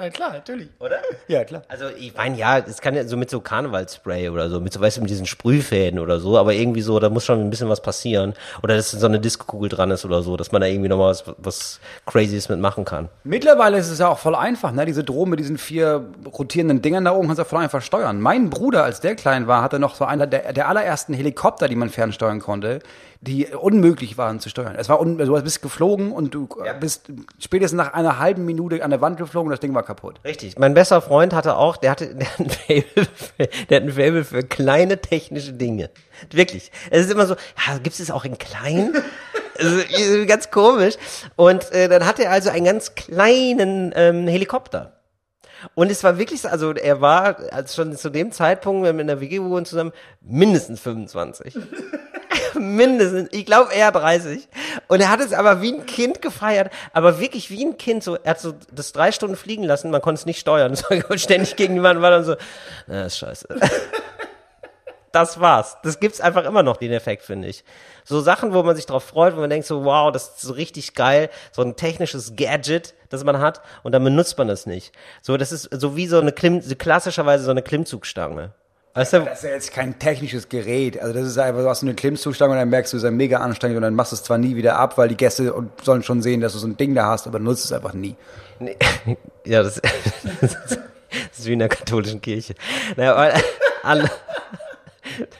Ja, klar, natürlich. Oder? Ja, klar. Also ich meine, ja, es kann ja so mit so Karnevalspray oder so, mit so, weißt du, mit diesen Sprühfäden oder so, aber irgendwie so, da muss schon ein bisschen was passieren. Oder dass so eine Diskokugel dran ist oder so, dass man da irgendwie nochmal was, was Crazyes mitmachen kann. Mittlerweile ist es ja auch voll einfach, ne? Diese Drohne mit diesen vier rotierenden Dingern da oben kannst du ja voll einfach steuern. Mein Bruder, als der klein war, hatte noch so einer der, der allerersten Helikopter, die man fernsteuern konnte, die unmöglich waren zu steuern. Es war un du bist geflogen und du Ja. bist spätestens nach einer halben Minute an der Wand geflogen und das Ding war kaputt. Richtig. Mein bester Freund hatte auch, der hatte, der hat ein Fable für, der hat ein Fable für kleine technische Dinge. Wirklich. Es ist immer so, ja, gibt es auch in klein? also, irgendwie ganz komisch. Und äh, dann hatte er also einen ganz kleinen ähm, Helikopter. Und es war wirklich so, also er war als schon zu dem Zeitpunkt, wenn wir in der WG wohnen zusammen, mindestens 25. mindestens, ich glaube eher 30. Und er hat es aber wie ein Kind gefeiert, aber wirklich wie ein Kind. So, er hat so das drei Stunden fliegen lassen, man konnte es nicht steuern. War ständig gegen die Wand, war dann so, na, ist scheiße. Das war's. Das gibt's einfach immer noch, den Effekt, finde ich. So Sachen, wo man sich drauf freut, wo man denkt so, wow, das ist so richtig geil, so ein technisches Gadget, das man hat, und dann benutzt man das nicht. So, das ist so wie so eine Klimm, so klassischerweise so eine Klimmzugstange. Du? Das ist ja jetzt kein technisches Gerät. Also das ist einfach, du hast so eine Klimmzugstange und dann merkst du, es ist ja mega anstrengend und dann machst du es zwar nie wieder ab, weil die Gäste sollen schon sehen, dass du so ein Ding da hast, aber nutzt es einfach nie. Nee. Ja, das, das ist wie in der katholischen Kirche. Naja, aber alle,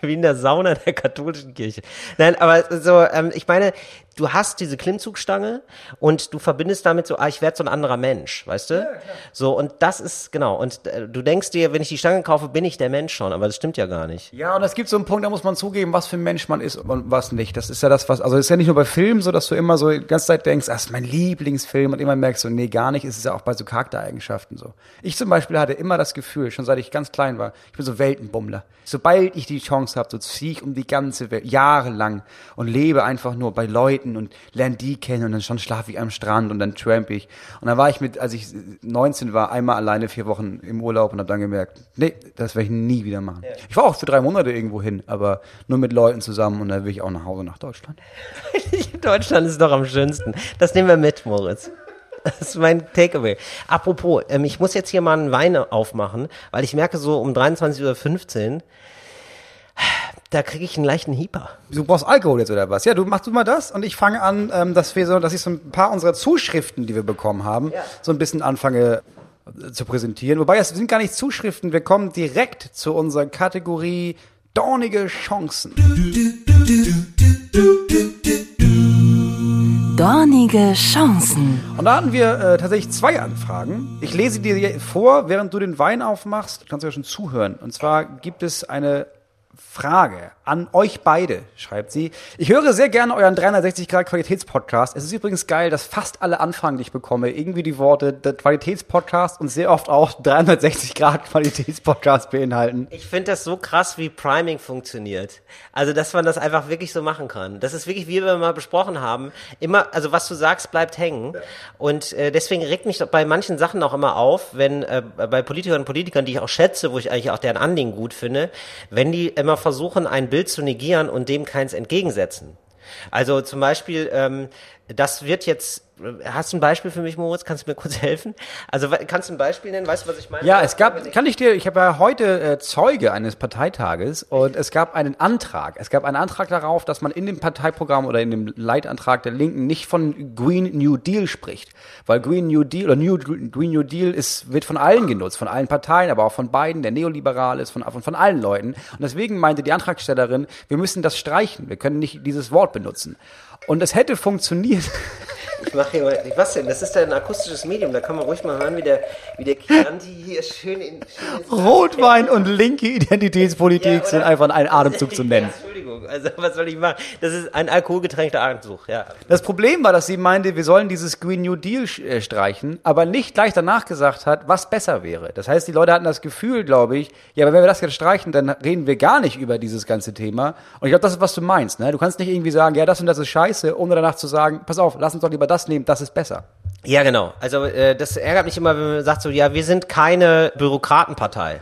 wie in der Sauna der katholischen Kirche. Nein, aber so, ähm, ich meine, du hast diese Klimmzugstange und du verbindest damit so, ah, ich werde so ein anderer Mensch, weißt du? so, und das ist, genau, und äh, du denkst dir, wenn ich die Stange kaufe, bin ich der Mensch schon, aber das stimmt ja gar nicht. Ja, und es gibt so einen Punkt, da muss man zugeben, was für ein Mensch man ist und was nicht. Das ist ja das, was, also es ist ja nicht nur bei Filmen so, dass du immer so die ganze Zeit denkst, das ist mein Lieblingsfilm und immer merkst du, nee, gar nicht, es ist ja auch bei so Charaktereigenschaften so. Ich zum Beispiel hatte immer das Gefühl, schon seit ich ganz klein war, ich bin so Weltenbummler. Sobald ich die Chance habe, so ziehe ich um die ganze Welt, jahrelang und lebe einfach nur bei Leuten und lerne die kennen und dann schon schlafe ich am Strand und dann tramp ich. Und dann war ich mit, als ich 19 war, einmal alleine vier Wochen im Urlaub und habe dann gemerkt, nee, das werde ich nie wieder machen. Ich war auch für drei Monate irgendwo hin, aber nur mit Leuten zusammen und dann will ich auch nach Hause nach Deutschland. Deutschland ist doch am schönsten. Das nehmen wir mit, Moritz. Das ist mein Takeaway. Apropos, ähm, ich muss jetzt hier mal einen Wein aufmachen, weil ich merke so um 23.15 Uhr, da kriege ich einen leichten Hieper. Du brauchst Alkohol jetzt oder was? Ja, du machst du mal das und ich fange an, ähm, dass wir so, dass ich so ein paar unserer Zuschriften, die wir bekommen haben, Ja. so ein bisschen anfange äh, zu präsentieren. Wobei es sind gar nicht Zuschriften, wir kommen direkt zu unserer Kategorie dornige Chancen. Dornige Chancen. Und da hatten wir äh, tatsächlich zwei Anfragen. Ich lese dir vor, während du den Wein aufmachst. Du kannst ja schon zuhören. Und zwar gibt es eine Frage an euch beide, schreibt sie. Ich höre sehr gerne euren 360 Grad Qualitätspodcast. Es ist übrigens geil, dass fast alle Anfragen, die ich bekomme, irgendwie die Worte der Qualitätspodcast und sehr oft auch 360 Grad Qualitätspodcast beinhalten. Ich finde das so krass, wie Priming funktioniert. Also, dass man das einfach wirklich so machen kann. Das ist wirklich, wie wir mal besprochen haben, immer, also was du sagst, bleibt hängen. Und äh, deswegen regt mich bei manchen Sachen auch immer auf, wenn äh, bei Politikern und Politikern, die ich auch schätze, wo ich eigentlich auch deren Anliegen gut finde, wenn die immer versuchen, ein Bild zu negieren und dem keins entgegensetzen. Also zum Beispiel, ähm, das wird jetzt, hast du ein Beispiel für mich, Moritz? Kannst du mir kurz helfen? Also kannst du ein Beispiel nennen? Weißt du, was ich meine? Ja, es gab, kann ich dir, ich habe ja heute äh, Zeuge eines Parteitages und es gab einen Antrag. Es gab einen Antrag darauf, dass man in dem Parteiprogramm oder in dem Leitantrag der Linken nicht von Green New Deal spricht. Weil Green New Deal oder New, Green New Deal ist, wird von allen genutzt, von allen Parteien, aber auch von beiden, der neoliberal ist, von, von, von allen Leuten. Und deswegen meinte die Antragstellerin, wir müssen das streichen. Wir können nicht dieses Wort benutzen. Und es hätte funktioniert. Ich mache hier mal, was denn? Das ist ja ein akustisches Medium, da kann man ruhig mal hören, wie der, wie der Chianti hier schön in, schön Rotwein und linke Identitätspolitik Ja, sind einfach in einem Atemzug zu nennen. Entschuldigung, also was soll ich machen? Das ist ein alkoholgetränkter Atemzug, ja. Das Problem war, dass sie meinte, wir sollen dieses Green New Deal äh, streichen, aber nicht gleich danach gesagt hat, was besser wäre. Das heißt, die Leute hatten das Gefühl, glaube ich, ja, aber wenn wir das jetzt streichen, dann reden wir gar nicht über dieses ganze Thema. Und ich glaube, das ist, was du meinst. Ne? Du kannst nicht irgendwie sagen, ja, das und das ist scheiße, ohne danach zu sagen, pass auf, lass uns doch lieber das nehmen, das ist besser. Ja, genau. Also äh, das ärgert mich immer, wenn man sagt so, ja, wir sind keine Bürokratenpartei.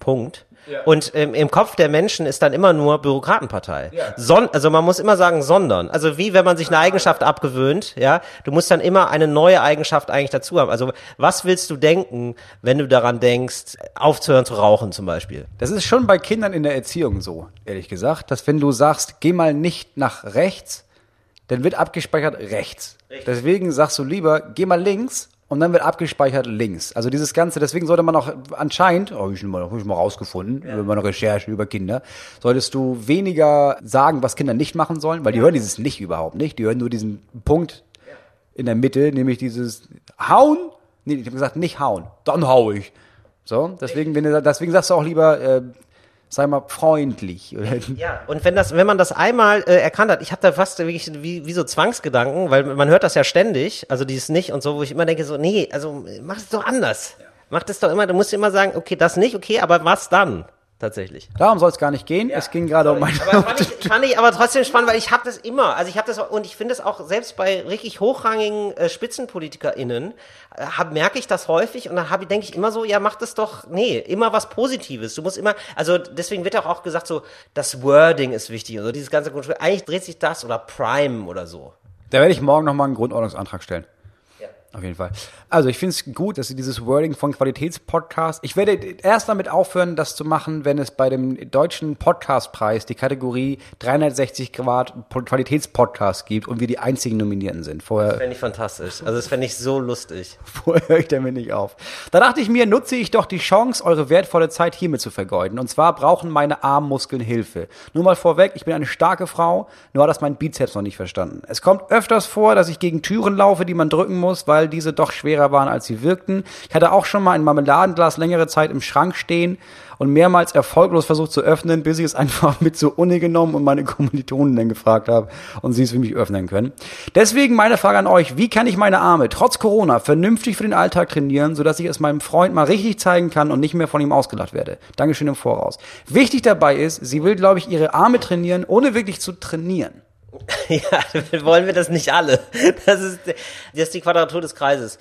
Punkt. Und ähm, im Kopf der Menschen ist dann immer nur Bürokratenpartei. Son also man muss immer sagen, sondern. Also wie wenn man sich eine Eigenschaft abgewöhnt, ja, du musst dann immer eine neue Eigenschaft eigentlich dazu haben. Also was willst du denken, wenn du daran denkst, aufzuhören zu rauchen zum Beispiel? Das ist schon bei Kindern in der Erziehung so, ehrlich gesagt, dass wenn du sagst, geh mal nicht nach rechts, dann wird abgespeichert rechts. Deswegen sagst du lieber, geh mal links und dann wird abgespeichert links. Also dieses Ganze, deswegen sollte man auch anscheinend, oh, hab ich schon mal, hab ich mal rausgefunden, über meine Recherchen über Kinder, solltest du weniger sagen, was Kinder nicht machen sollen, weil die hören dieses nicht überhaupt nicht. Die hören nur diesen Punkt in der Mitte, nämlich dieses hauen. Nee, ich habe gesagt, nicht hauen. Dann hau ich. So, deswegen, wenn du, deswegen sagst du auch lieber, äh, sei mal freundlich. Ja, und wenn das, wenn man das einmal äh, erkannt hat, ich habe da fast wirklich wie, wie so Zwangsgedanken, weil man hört das ja ständig, also dieses nicht und so, wo ich immer denke so, nee, also mach es doch anders. Mach das doch immer, du musst immer sagen, okay, das nicht, okay, aber was dann? Tatsächlich. Darum soll es gar nicht gehen. es ging gerade um meine. Aber fand ich, fand ich aber trotzdem spannend, weil ich habe das immer, also ich habe das und ich finde es auch selbst bei richtig hochrangigen äh, SpitzenpolitikerInnen äh, hab, merke ich das häufig und dann habe denke ich immer so, ja, mach das doch, nee, immer was Positives. Du musst immer, also deswegen wird auch auch gesagt so, das Wording ist wichtig und so dieses ganze Grundspiel. Eigentlich dreht sich das oder Prime oder so. Da werde ich morgen nochmal einen Grundordnungsantrag stellen. Auf jeden Fall. Also ich finde es gut, dass sie dieses Wording von Qualitätspodcast. Ich werde erst damit aufhören, das zu machen, wenn es bei dem deutschen Podcastpreis die Kategorie 360 Grad Qualitätspodcast gibt und wir die einzigen Nominierten sind. Vorher, Fände ich fantastisch. Also das fände ich so lustig. vorher höre ich damit nicht auf. Da dachte ich mir, nutze ich doch die Chance, eure wertvolle Zeit hiermit zu vergeuden. Und zwar brauchen meine Armmuskeln Hilfe. Nur mal vorweg, ich bin eine starke Frau, nur hat das mein Bizeps noch nicht verstanden. Es kommt öfters vor, dass ich gegen Türen laufe, die man drücken muss, weil diese doch schwerer waren, als sie wirkten. Ich hatte auch schon mal ein Marmeladenglas längere Zeit im Schrank stehen und mehrmals erfolglos versucht zu öffnen, bis ich es einfach mit zur Uni genommen und meine Kommilitonen dann gefragt habe und sie es für mich öffnen können. Deswegen meine Frage an euch, wie kann ich meine Arme trotz Corona vernünftig für den Alltag trainieren, sodass ich es meinem Freund mal richtig zeigen kann und nicht mehr von ihm ausgelacht werde? Dankeschön im Voraus. Wichtig dabei ist, sie will, glaube ich, ihre Arme trainieren, ohne wirklich zu trainieren. Ja, wollen wir das nicht alle. Das ist, das ist die Quadratur des Kreises.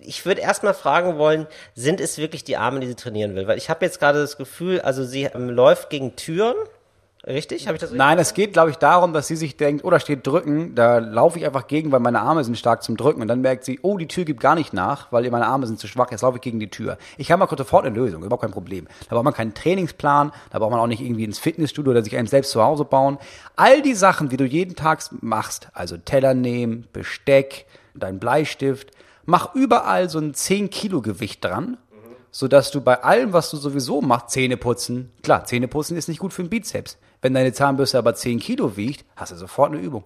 Ich würde erstmal fragen wollen, sind es wirklich die Arme, die sie trainieren will? Weil ich habe jetzt gerade das Gefühl, also sie ähm, läuft gegen Türen. Richtig? Habe ich das richtig? Nein, es geht, glaube ich, darum, dass sie sich denkt, oh, da steht drücken, da laufe ich einfach gegen, weil meine Arme sind stark zum Drücken. Und dann merkt sie, oh, die Tür gibt gar nicht nach, weil meine Arme sind zu schwach, jetzt laufe ich gegen die Tür. Ich habe mal sofort eine Lösung, überhaupt kein Problem. Da braucht man keinen Trainingsplan, da braucht man auch nicht irgendwie ins Fitnessstudio oder sich einem selbst zu Hause bauen. All die Sachen, die du jeden Tag machst, also Teller nehmen, Besteck, dein Bleistift, mach überall so ein 10 Kilo Gewicht dran sodass du bei allem, was du sowieso machst, Zähne putzen, klar, Zähne putzen ist nicht gut für den Bizeps. Wenn deine Zahnbürste aber 10 Kilo wiegt, hast du sofort eine Übung.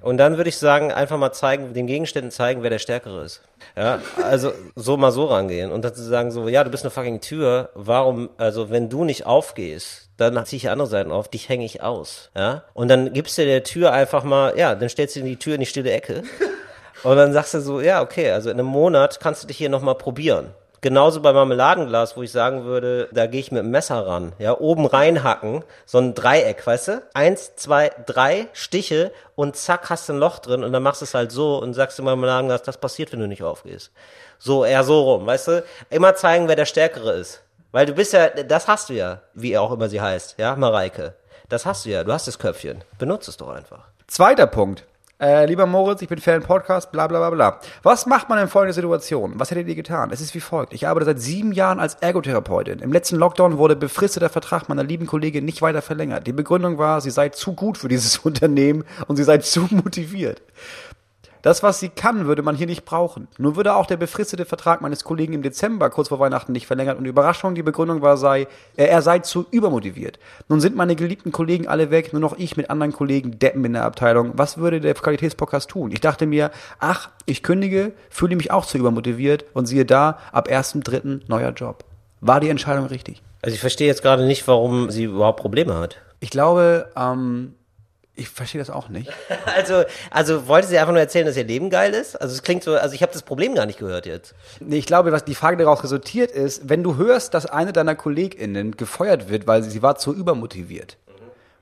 Und dann würde ich sagen, einfach mal zeigen, den Gegenständen zeigen, wer der Stärkere ist. Ja, also so mal so rangehen und dann zu sagen so, ja, du bist eine fucking Tür, warum, also wenn du nicht aufgehst, dann ziehe ich andere Seiten auf, dich hänge ich aus. Ja, und dann gibst du der Tür einfach mal, ja, dann stellst du die Tür in die stille Ecke und dann sagst du so, ja, okay, also in einem Monat kannst du dich hier nochmal probieren. Genauso bei Marmeladenglas, wo ich sagen würde, da gehe ich mit dem Messer ran. Ja, oben reinhacken, so ein Dreieck, weißt du? Eins, zwei, drei Stiche und zack, hast du ein Loch drin und dann machst du es halt so und sagst du Marmeladenglas, das passiert, wenn du nicht aufgehst. So, eher so rum, weißt du? Immer zeigen, wer der Stärkere ist. Weil du bist ja, das hast du ja, wie auch immer sie heißt, ja, Mareike. Das hast du ja, du hast das Köpfchen. Benutze es doch einfach. Zweiter Punkt. Äh, lieber Moritz, ich bin Fan Podcast, bla bla bla bla. Was macht man in folgender Situation? Was hättet ihr getan? Es ist wie folgt. Ich arbeite seit sieben Jahren als Ergotherapeutin. Im letzten Lockdown wurde befristeter Vertrag meiner lieben Kollegin nicht weiter verlängert. Die Begründung war, sie sei zu gut für dieses Unternehmen und sie sei zu motiviert. Das, was sie kann, würde man hier nicht brauchen. Nur würde auch der befristete Vertrag meines Kollegen im Dezember kurz vor Weihnachten nicht verlängert und Überraschung, die Begründung war, sei, er, er sei zu übermotiviert. Nun sind meine geliebten Kollegen alle weg, nur noch ich mit anderen Kollegen deppen in der Abteilung. Was würde der Qualitätspodcast tun? Ich dachte mir, ach, ich kündige, fühle mich auch zu übermotiviert und siehe da, ab 1.3. neuer Job. War die Entscheidung richtig? Also ich verstehe jetzt gerade nicht, warum sie überhaupt Probleme hat. Ich glaube, ähm, ich verstehe das auch nicht. Also, also wollte sie einfach nur erzählen, dass ihr Leben geil ist? Also es klingt so, also ich habe das Problem gar nicht gehört jetzt. Nee, ich glaube, was die Frage daraus resultiert ist, wenn du hörst, dass eine deiner KollegInnen gefeuert wird, weil sie, sie war zu übermotiviert,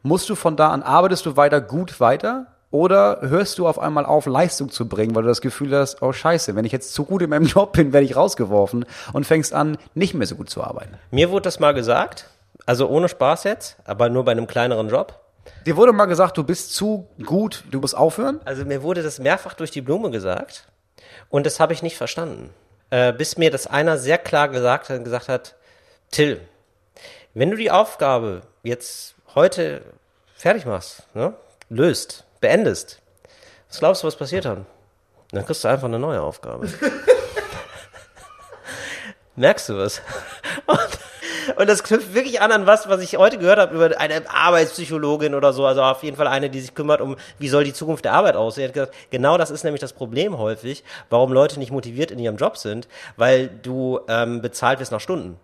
musst du von da an, arbeitest du weiter gut weiter? Oder hörst du auf einmal auf, Leistung zu bringen, weil du das Gefühl hast, oh scheiße, wenn ich jetzt zu gut in meinem Job bin, werde ich rausgeworfen und fängst an, nicht mehr so gut zu arbeiten. Mir wurde das mal gesagt, also ohne Spaß jetzt, aber nur bei einem kleineren Job. Dir wurde mal gesagt, du bist zu gut, du musst aufhören? Also mir wurde das mehrfach durch die Blume gesagt und das habe ich nicht verstanden. Äh, bis mir das einer sehr klar gesagt hat, gesagt hat, Till, wenn du die Aufgabe jetzt heute fertig machst, ne, löst, beendest, was glaubst du, was passiert dann? Dann kriegst du einfach eine neue Aufgabe. Merkst du was? Und, und das knüpft wirklich an an was, was ich heute gehört habe über eine Arbeitspsychologin oder so, also auf jeden Fall eine, die sich kümmert um, wie soll die Zukunft der Arbeit aussehen. Hat gesagt, genau das ist nämlich das Problem häufig, warum Leute nicht motiviert in ihrem Job sind, weil du ähm, bezahlt wirst nach Stunden.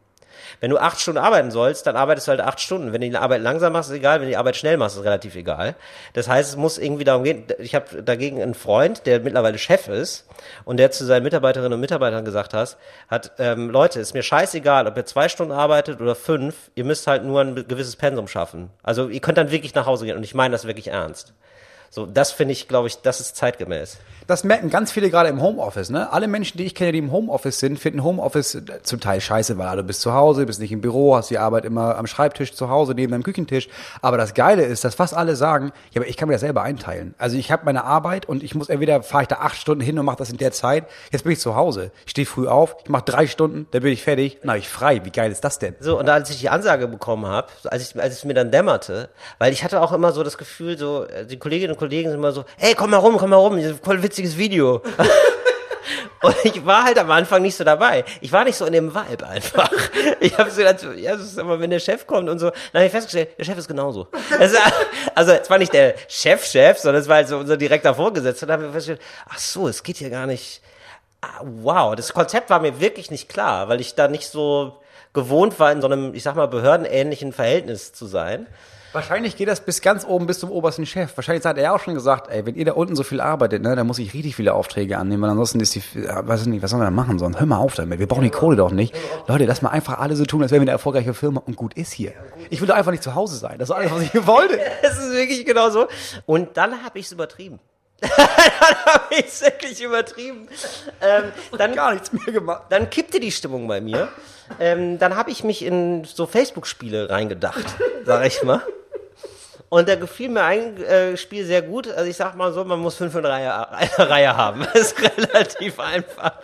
Wenn du acht Stunden arbeiten sollst, dann arbeitest du halt acht Stunden. Wenn du die Arbeit langsam machst, ist egal. Wenn du die Arbeit schnell machst, ist relativ egal. Das heißt, es muss irgendwie darum gehen. Ich habe dagegen einen Freund, der mittlerweile Chef ist und der zu seinen Mitarbeiterinnen und Mitarbeitern gesagt hat, hat ähm, Leute, ist mir scheißegal, ob ihr zwei Stunden arbeitet oder fünf. Ihr müsst halt nur ein gewisses Pensum schaffen. Also ihr könnt dann wirklich nach Hause gehen und ich meine das wirklich ernst. So, das finde ich, glaube ich, das ist zeitgemäß. Das merken ganz viele gerade im Homeoffice. Ne? Alle Menschen, die ich kenne, die im Homeoffice sind, finden Homeoffice zum Teil scheiße, weil du bist zu Hause, bist nicht im Büro, hast die Arbeit immer am Schreibtisch zu Hause, neben deinem Küchentisch. Aber das Geile ist, dass fast alle sagen, ja, aber ich kann mir das selber einteilen. Also ich habe meine Arbeit und ich muss entweder fahre ich da acht Stunden hin und mache das in der Zeit. Jetzt bin ich zu Hause. Ich stehe früh auf, ich mache drei Stunden, dann bin ich fertig, dann habe ich frei. Wie geil ist das denn? So, und als ich die Ansage bekommen habe, als ich, als es mir dann dämmerte, weil ich hatte auch immer so das Gefühl, so, äh, die Kolleginnen und Kollegen sind immer so, ey, komm mal rum, komm mal rum, voll witziges Video. Und ich war halt am Anfang nicht so dabei. Ich war nicht so in dem Vibe einfach. Ich habe so gedacht, ja, das ist aber, wenn der Chef kommt und so, dann habe ich festgestellt, der Chef ist genauso. Also, also es war nicht der Chef-Chef, sondern es war halt so unser direkter Vorgesetzter. Und dann habe ich festgestellt, ach so, es geht hier gar nicht. Ah, wow, das Konzept war mir wirklich nicht klar, weil ich da nicht so gewohnt war, in so einem, ich sag mal, behördenähnlichen Verhältnis zu sein. Wahrscheinlich geht das bis ganz oben, bis zum obersten Chef. Wahrscheinlich hat er ja auch schon gesagt, ey, wenn ihr da unten so viel arbeitet, ne, dann muss ich richtig viele Aufträge annehmen, weil ansonsten ist die, weiß ich nicht, was sollen wir da machen sonst? Hör mal auf damit, wir brauchen die Kohle doch nicht. Leute, lass mal einfach alle so tun, als wären wir eine erfolgreiche Firma und gut ist hier. Ich will doch einfach nicht zu Hause sein. Das ist alles, was ich wollte. Das ist wirklich genau so. Und dann habe ich es übertrieben. dann habe ich es wirklich übertrieben. Ähm, dann Gar nichts mehr gemacht. dann kippte die Stimmung bei mir. Ähm, dann habe ich mich in so Facebook-Spiele reingedacht, sag ich mal. Und da gefiel mir ein äh, Spiel sehr gut. Also ich sag mal so, man muss fünf in Reihe, eine Reihe haben. Das ist relativ einfach.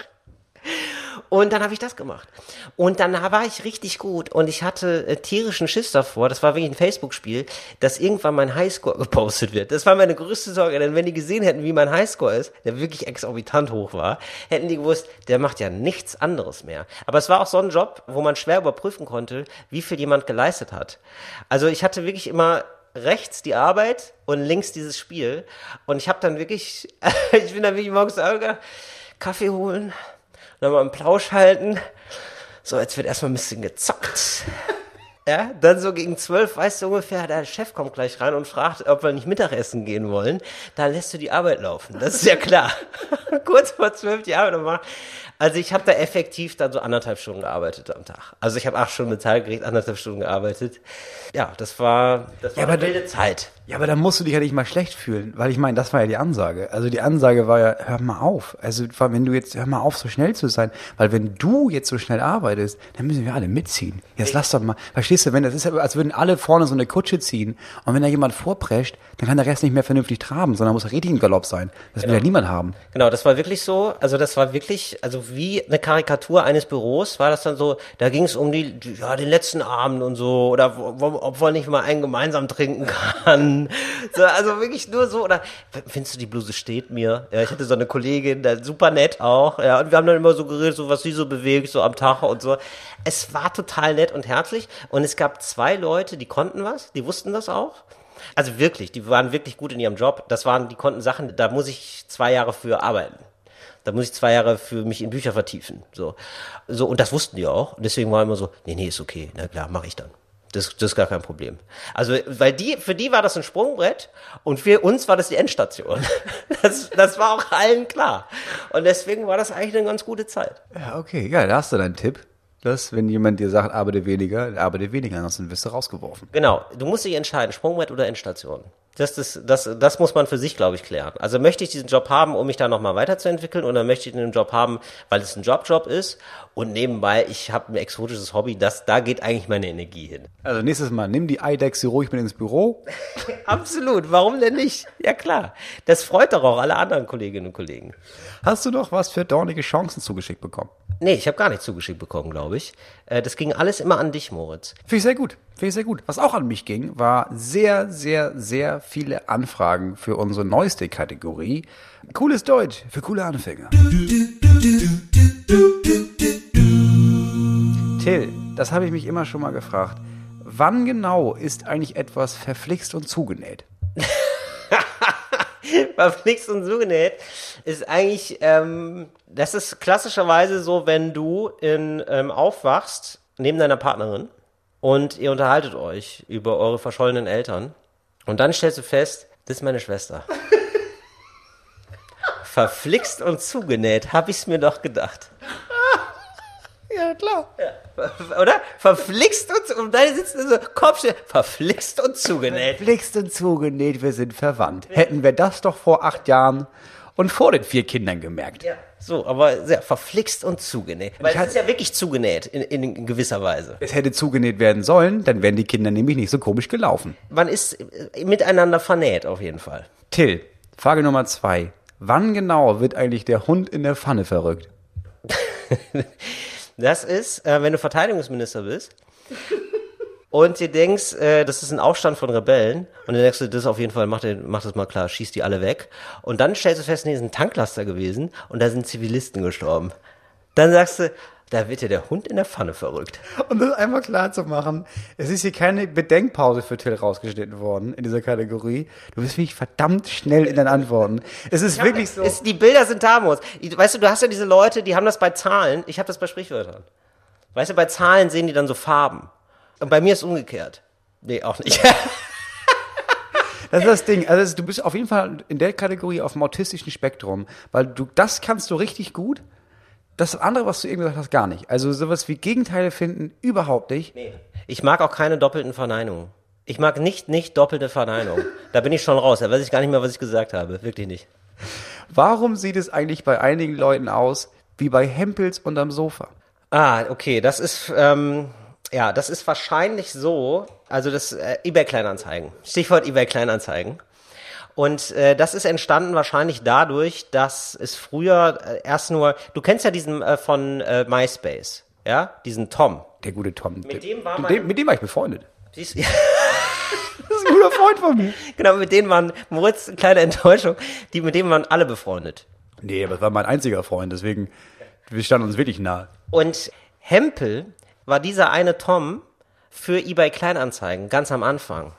Und dann habe ich das gemacht. Und dann war ich richtig gut. Und ich hatte äh, tierischen Schiss davor, das war wirklich ein Facebook-Spiel, dass irgendwann mein Highscore gepostet wird. Das war meine größte Sorge, denn wenn die gesehen hätten, wie mein Highscore ist, der wirklich exorbitant hoch war, hätten die gewusst, der macht ja nichts anderes mehr. Aber es war auch so ein Job, wo man schwer überprüfen konnte, wie viel jemand geleistet hat. Also ich hatte wirklich immer rechts die Arbeit und links dieses Spiel. Und ich habe dann wirklich, ich bin dann wirklich morgens aufgegangen, Kaffee holen, dann mal einen Plausch halten. So, jetzt wird erstmal ein bisschen gezockt. Ja, dann so gegen zwölf, weißt du ungefähr, der Chef kommt gleich rein und fragt, ob wir nicht Mittagessen gehen wollen. Da lässt du die Arbeit laufen. Das ist ja klar. Kurz vor zwölf die Arbeit machen. Also ich habe da effektiv dann so anderthalb Stunden gearbeitet am Tag. Also ich habe acht Stunden Metallgerät, anderthalb Stunden gearbeitet. Ja, das war, das war aber eine wilde Zeit. Ja, aber da musst du dich ja nicht mal schlecht fühlen, weil ich meine, das war ja die Ansage. Also die Ansage war ja, hör mal auf. Also wenn du jetzt, hör mal auf, so schnell zu sein, weil wenn du jetzt so schnell arbeitest, dann müssen wir alle mitziehen. Jetzt lass doch mal, verstehst du, wenn das ist, als würden alle vorne so eine Kutsche ziehen und wenn da jemand vorprescht, dann kann der Rest nicht mehr vernünftig traben, sondern muss richtig im Galopp sein. Das will ja niemand haben. Genau, das war wirklich so, also das war wirklich, also wie eine Karikatur eines Büros war das dann so, da ging es um die, ja, den letzten Abend und so, oder ob man nicht mal einen gemeinsam trinken kann. So, also wirklich nur so, oder findest du, die Bluse steht mir? Ja, ich hatte so eine Kollegin, da, super nett auch, ja, und wir haben dann immer so geredet, so was sie so bewegt, so am Tag und so. Es war total nett und herzlich und es gab zwei Leute, die konnten was, die wussten das auch. Also wirklich, die waren wirklich gut in ihrem Job. Das waren, die konnten Sachen, da muss ich zwei Jahre für arbeiten. Da muss ich zwei Jahre für mich in Bücher vertiefen. So, so und das wussten die auch. Und deswegen war immer so, nee, nee, ist okay, na klar, mache ich dann. Das, das ist gar kein Problem. Also, weil die, für die war das ein Sprungbrett und für uns war das die Endstation. Das, das war auch allen klar. Und deswegen war das eigentlich eine ganz gute Zeit. Ja, okay. Ja, da hast du deinen Tipp. Dass, wenn jemand dir sagt, arbeite weniger, arbeite weniger, ansonsten wirst du rausgeworfen. Genau, du musst dich entscheiden, Sprungbrett oder Endstation. Das, das, das, das muss man für sich, glaube ich, klären. Also möchte ich diesen Job haben, um mich da nochmal weiterzuentwickeln, oder möchte ich den Job haben, weil es ein Jobjob ist und nebenbei, ich habe ein exotisches Hobby, das, da geht eigentlich meine Energie hin. Also nächstes Mal, nimm die Eidechse ruhig mit ins Büro. Absolut, warum denn nicht? Ja klar, das freut doch auch alle anderen Kolleginnen und Kollegen. Hast du noch was für dornige Chancen zugeschickt bekommen? Nee, ich habe gar nicht zugeschickt bekommen, glaube ich. Äh, Das ging alles immer an dich, Moritz. Finde ich sehr gut. Finde ich sehr gut. Was auch an mich ging, war sehr, sehr, sehr viele Anfragen für unsere neueste Kategorie. Cooles Deutsch für coole Anfänger. Till, das habe ich mich immer schon mal gefragt. Wann genau ist eigentlich etwas verflixt und zugenäht? Verflixt und zugenäht ist eigentlich, ähm, das ist klassischerweise so, wenn du in, ähm, aufwachst neben deiner Partnerin und ihr unterhaltet euch über eure verschollenen Eltern und dann stellst du fest, das ist meine Schwester. Verflixt und zugenäht, hab ich's mir doch gedacht. Ja, klar. Oder? Verflixt und, zu- und deine sitzen so, Kopfstelle, verflixt und zugenäht. Verflixt und zugenäht, wir sind verwandt. Hätten wir das doch vor acht Jahren und vor den vier Kindern gemerkt. Ja, so, aber sehr verflixt und zugenäht. Weil es ist ja wirklich zugenäht, in, in, in gewisser Weise. Es hätte zugenäht werden sollen, dann wären die Kinder nämlich nicht so komisch gelaufen. Man ist äh, miteinander vernäht, auf jeden Fall. Till, Frage Nummer zwei. Wann genau wird eigentlich der Hund in der Pfanne verrückt? Das ist, äh, wenn du Verteidigungsminister bist und dir denkst, äh, das ist ein Aufstand von Rebellen und dann denkst du, das auf jeden Fall, mach, den, mach das mal klar, schieß die alle weg. Und dann stellst du fest, nee, ist ein Tanklaster gewesen und da sind Zivilisten gestorben. Dann sagst du, da wird ja der Hund in der Pfanne verrückt. Um das einmal klar zu machen, es ist hier keine Bedenkpause für Till rausgeschnitten worden in dieser Kategorie. Du bist wirklich verdammt schnell in deinen Antworten. Es ist wirklich so. Es, die Bilder sind Moritz. Weißt du, du hast ja diese Leute, die haben das bei Zahlen. Ich habe das bei Sprichwörtern. Weißt du, bei Zahlen sehen die dann so Farben. Und bei mir ist umgekehrt. Nee, auch nicht. Das ist das Ding. Also du bist auf jeden Fall in der Kategorie auf dem autistischen Spektrum, weil du das kannst du richtig gut. Das andere, was du eben gesagt hast, gar nicht. Also sowas wie Gegenteile finden überhaupt nicht. Nee. Ich mag auch keine doppelten Verneinungen. Ich mag nicht, nicht doppelte Verneinungen. Da bin ich schon raus. Da weiß ich gar nicht mehr, was ich gesagt habe. Wirklich nicht. Warum sieht es eigentlich bei einigen Leuten aus wie bei Hempels unterm Sofa? Ah, okay. Das ist, ähm, ja, das ist wahrscheinlich so. Also das äh, eBay Kleinanzeigen. Stichwort eBay Kleinanzeigen. Und äh, das ist entstanden wahrscheinlich dadurch, dass es früher äh, erst nur, du kennst ja diesen äh, von äh, MySpace, ja, diesen Tom. Der gute Tom. Mit dem war dem, mit dem war ich befreundet. Siehst, ja, Das ist ein guter Freund von mir. genau, mit denen waren Moritz, kleine Enttäuschung, die mit denen waren alle befreundet. Nee, aber das war mein einziger Freund, deswegen, wir standen uns wirklich nahe. Und Hempel war dieser eine Tom für eBay Kleinanzeigen ganz am Anfang.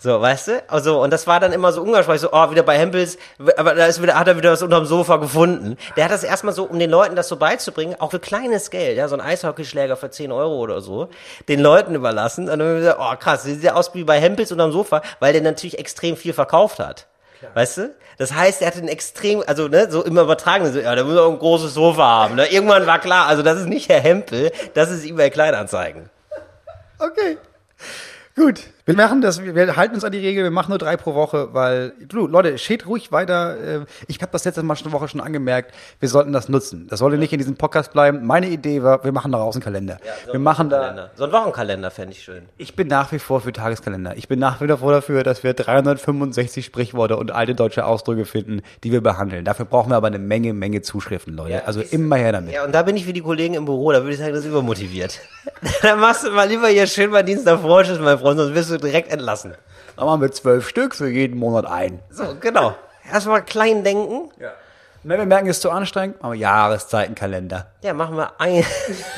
So, weißt du? Also, und das war dann immer so ungeschweiß, so, oh, wieder bei Hempels, aber da ist wieder, hat er wieder was unterm Sofa gefunden. Der hat das erstmal so, um den Leuten das so beizubringen, auch für kleines Geld, ja, so ein Eishockeyschläger für 10 Euro oder so, den Leuten überlassen. Und dann haben wir gesagt, oh krass, sieht ja aus wie bei Hempels unterm Sofa, weil der natürlich extrem viel verkauft hat. Weißt du? Das heißt, er hatte ein extrem, also ne, so immer übertragen, so, ja, der muss auch ein großes Sofa haben. Ne? Irgendwann war klar, also das ist nicht Herr Hempel, das ist eBay Kleinanzeigen. Okay. Gut. Wir machen das, wir halten uns an die Regel, wir machen nur drei pro Woche, weil, du, Leute, steht ruhig weiter. äh, Ich habe das letzte Mal schon Woche schon angemerkt, wir sollten das nutzen. Das sollte nicht in diesem Podcast bleiben. Meine Idee war, wir machen daraus einen Kalender. so wir machen da. So ein Wochenkalender fände ich schön. ich bin nach wie vor für Tageskalender. Ich bin nach wie vor dafür, dass wir 365 Sprichworte und alte deutsche Ausdrücke finden, die wir behandeln. Dafür brauchen wir aber eine Menge, Menge Zuschriften, Leute. Ja, also immer her damit. Ja, und da bin ich wie die Kollegen im Büro, da würde ich sagen, das ist übermotiviert. Dann machst du mal lieber hier schön mal Dienst nach Vorschuss, mein Freund, sonst wirst du direkt entlassen. Dann machen wir zwölf Stück für jeden Monat ein. So, genau. Erstmal klein denken. Ja. Wenn wir merken, es ist zu anstrengend, machen wir Jahreszeitenkalender. Ja, machen wir ein.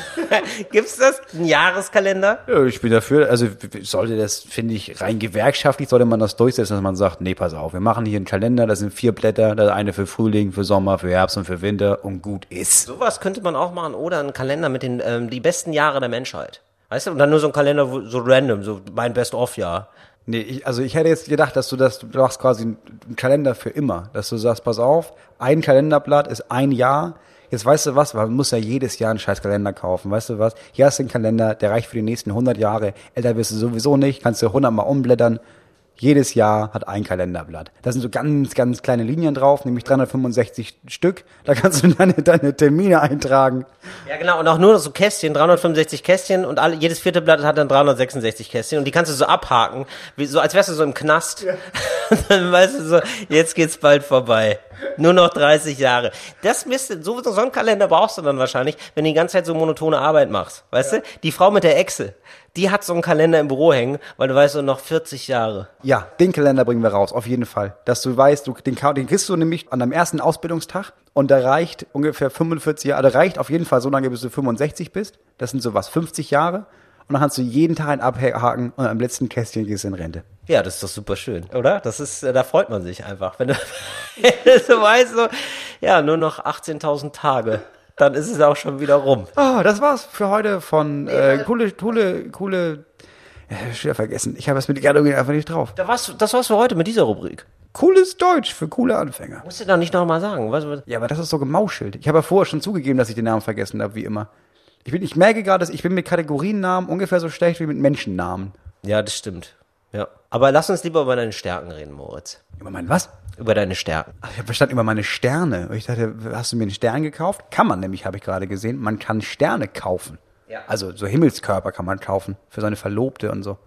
Gibt's das? Ein Jahreskalender? Ja, ich bin dafür, also sollte das, finde ich, rein gewerkschaftlich sollte man das durchsetzen, dass man sagt, nee, pass auf, wir machen hier einen Kalender, da sind vier Blätter, das eine für Frühling, für Sommer, für Herbst und für Winter und gut ist. Sowas könnte man auch machen. Oder einen Kalender mit den ähm, die besten Jahre der Menschheit. Weißt du? Und dann nur so ein Kalender, wo, so random, so mein Best-of-Jahr. Nee, ich, also ich hätte jetzt gedacht, dass du das, du machst quasi einen Kalender für immer, dass du sagst, pass auf, ein Kalenderblatt ist ein Jahr, Jetzt weißt du was, man muss ja jedes Jahr einen scheiß Kalender kaufen. Weißt du was? Hier hast du einen Kalender, der reicht für die nächsten 100 Jahre. Älter wirst du sowieso nicht, kannst du 100 Mal umblättern. Jedes Jahr hat ein Kalenderblatt. Da sind so ganz, ganz kleine Linien drauf, nämlich 365 Stück. Da kannst du deine, deine Termine eintragen. Ja, genau. Und auch nur so Kästchen, 365 Kästchen und alle, jedes vierte Blatt hat dann 366 Kästchen und die kannst du so abhaken, wie, so als wärst du so im Knast. Und dann weißt du so, jetzt geht's bald vorbei. Nur noch 30 Jahre. Das müsste, so, so einen Kalender brauchst du dann wahrscheinlich, wenn du die ganze Zeit so monotone Arbeit machst. Weißt du? Die Frau mit der Echse, die hat so einen Kalender im Büro hängen, weil du weißt, so noch 40 Jahre. Ja, den Kalender bringen wir raus, auf jeden Fall. Dass du weißt, du, den, den kriegst du nämlich an deinem ersten Ausbildungstag und der reicht ungefähr 45 Jahre, der reicht auf jeden Fall so lange, bis du 65 bist. Das sind so was, 50 Jahre. Und dann kannst du jeden Tag einen abhaken und am letzten Kästchen gehst du in Rente. Ja, das ist doch super schön, oder? Das ist, äh, da freut man sich einfach. Wenn du, wenn du so weißt, so, ja, nur noch 18.000 Tage, dann ist es auch schon wieder rum. Ah, das war's für heute von äh, coole, coole, coole. Ja, schwer vergessen. Ich habe es mit gerade irgendwie einfach nicht drauf. Da war's, das war's für heute mit dieser Rubrik. Cooles Deutsch für coole Anfänger. Musst du doch nicht nochmal sagen. Was, was, Ja, aber das ist so gemauschelt. Ich habe ja vorher schon zugegeben, dass ich den Namen vergessen habe, wie immer. Ich, bin, ich merke gerade, dass ich bin mit Kategoriennamen ungefähr so schlecht wie mit Menschennamen. ja, das stimmt. Ja. Aber lass uns lieber über deine Stärken reden, Moritz. Über mein was? Über deine Stärken. Ach, ich habe verstanden über meine Sterne. Und Ich dachte, hast du mir einen Stern gekauft? Kann man nämlich, habe ich gerade gesehen. Man kann Sterne kaufen. Ja. Also so Himmelskörper kann man kaufen für seine Verlobte und so.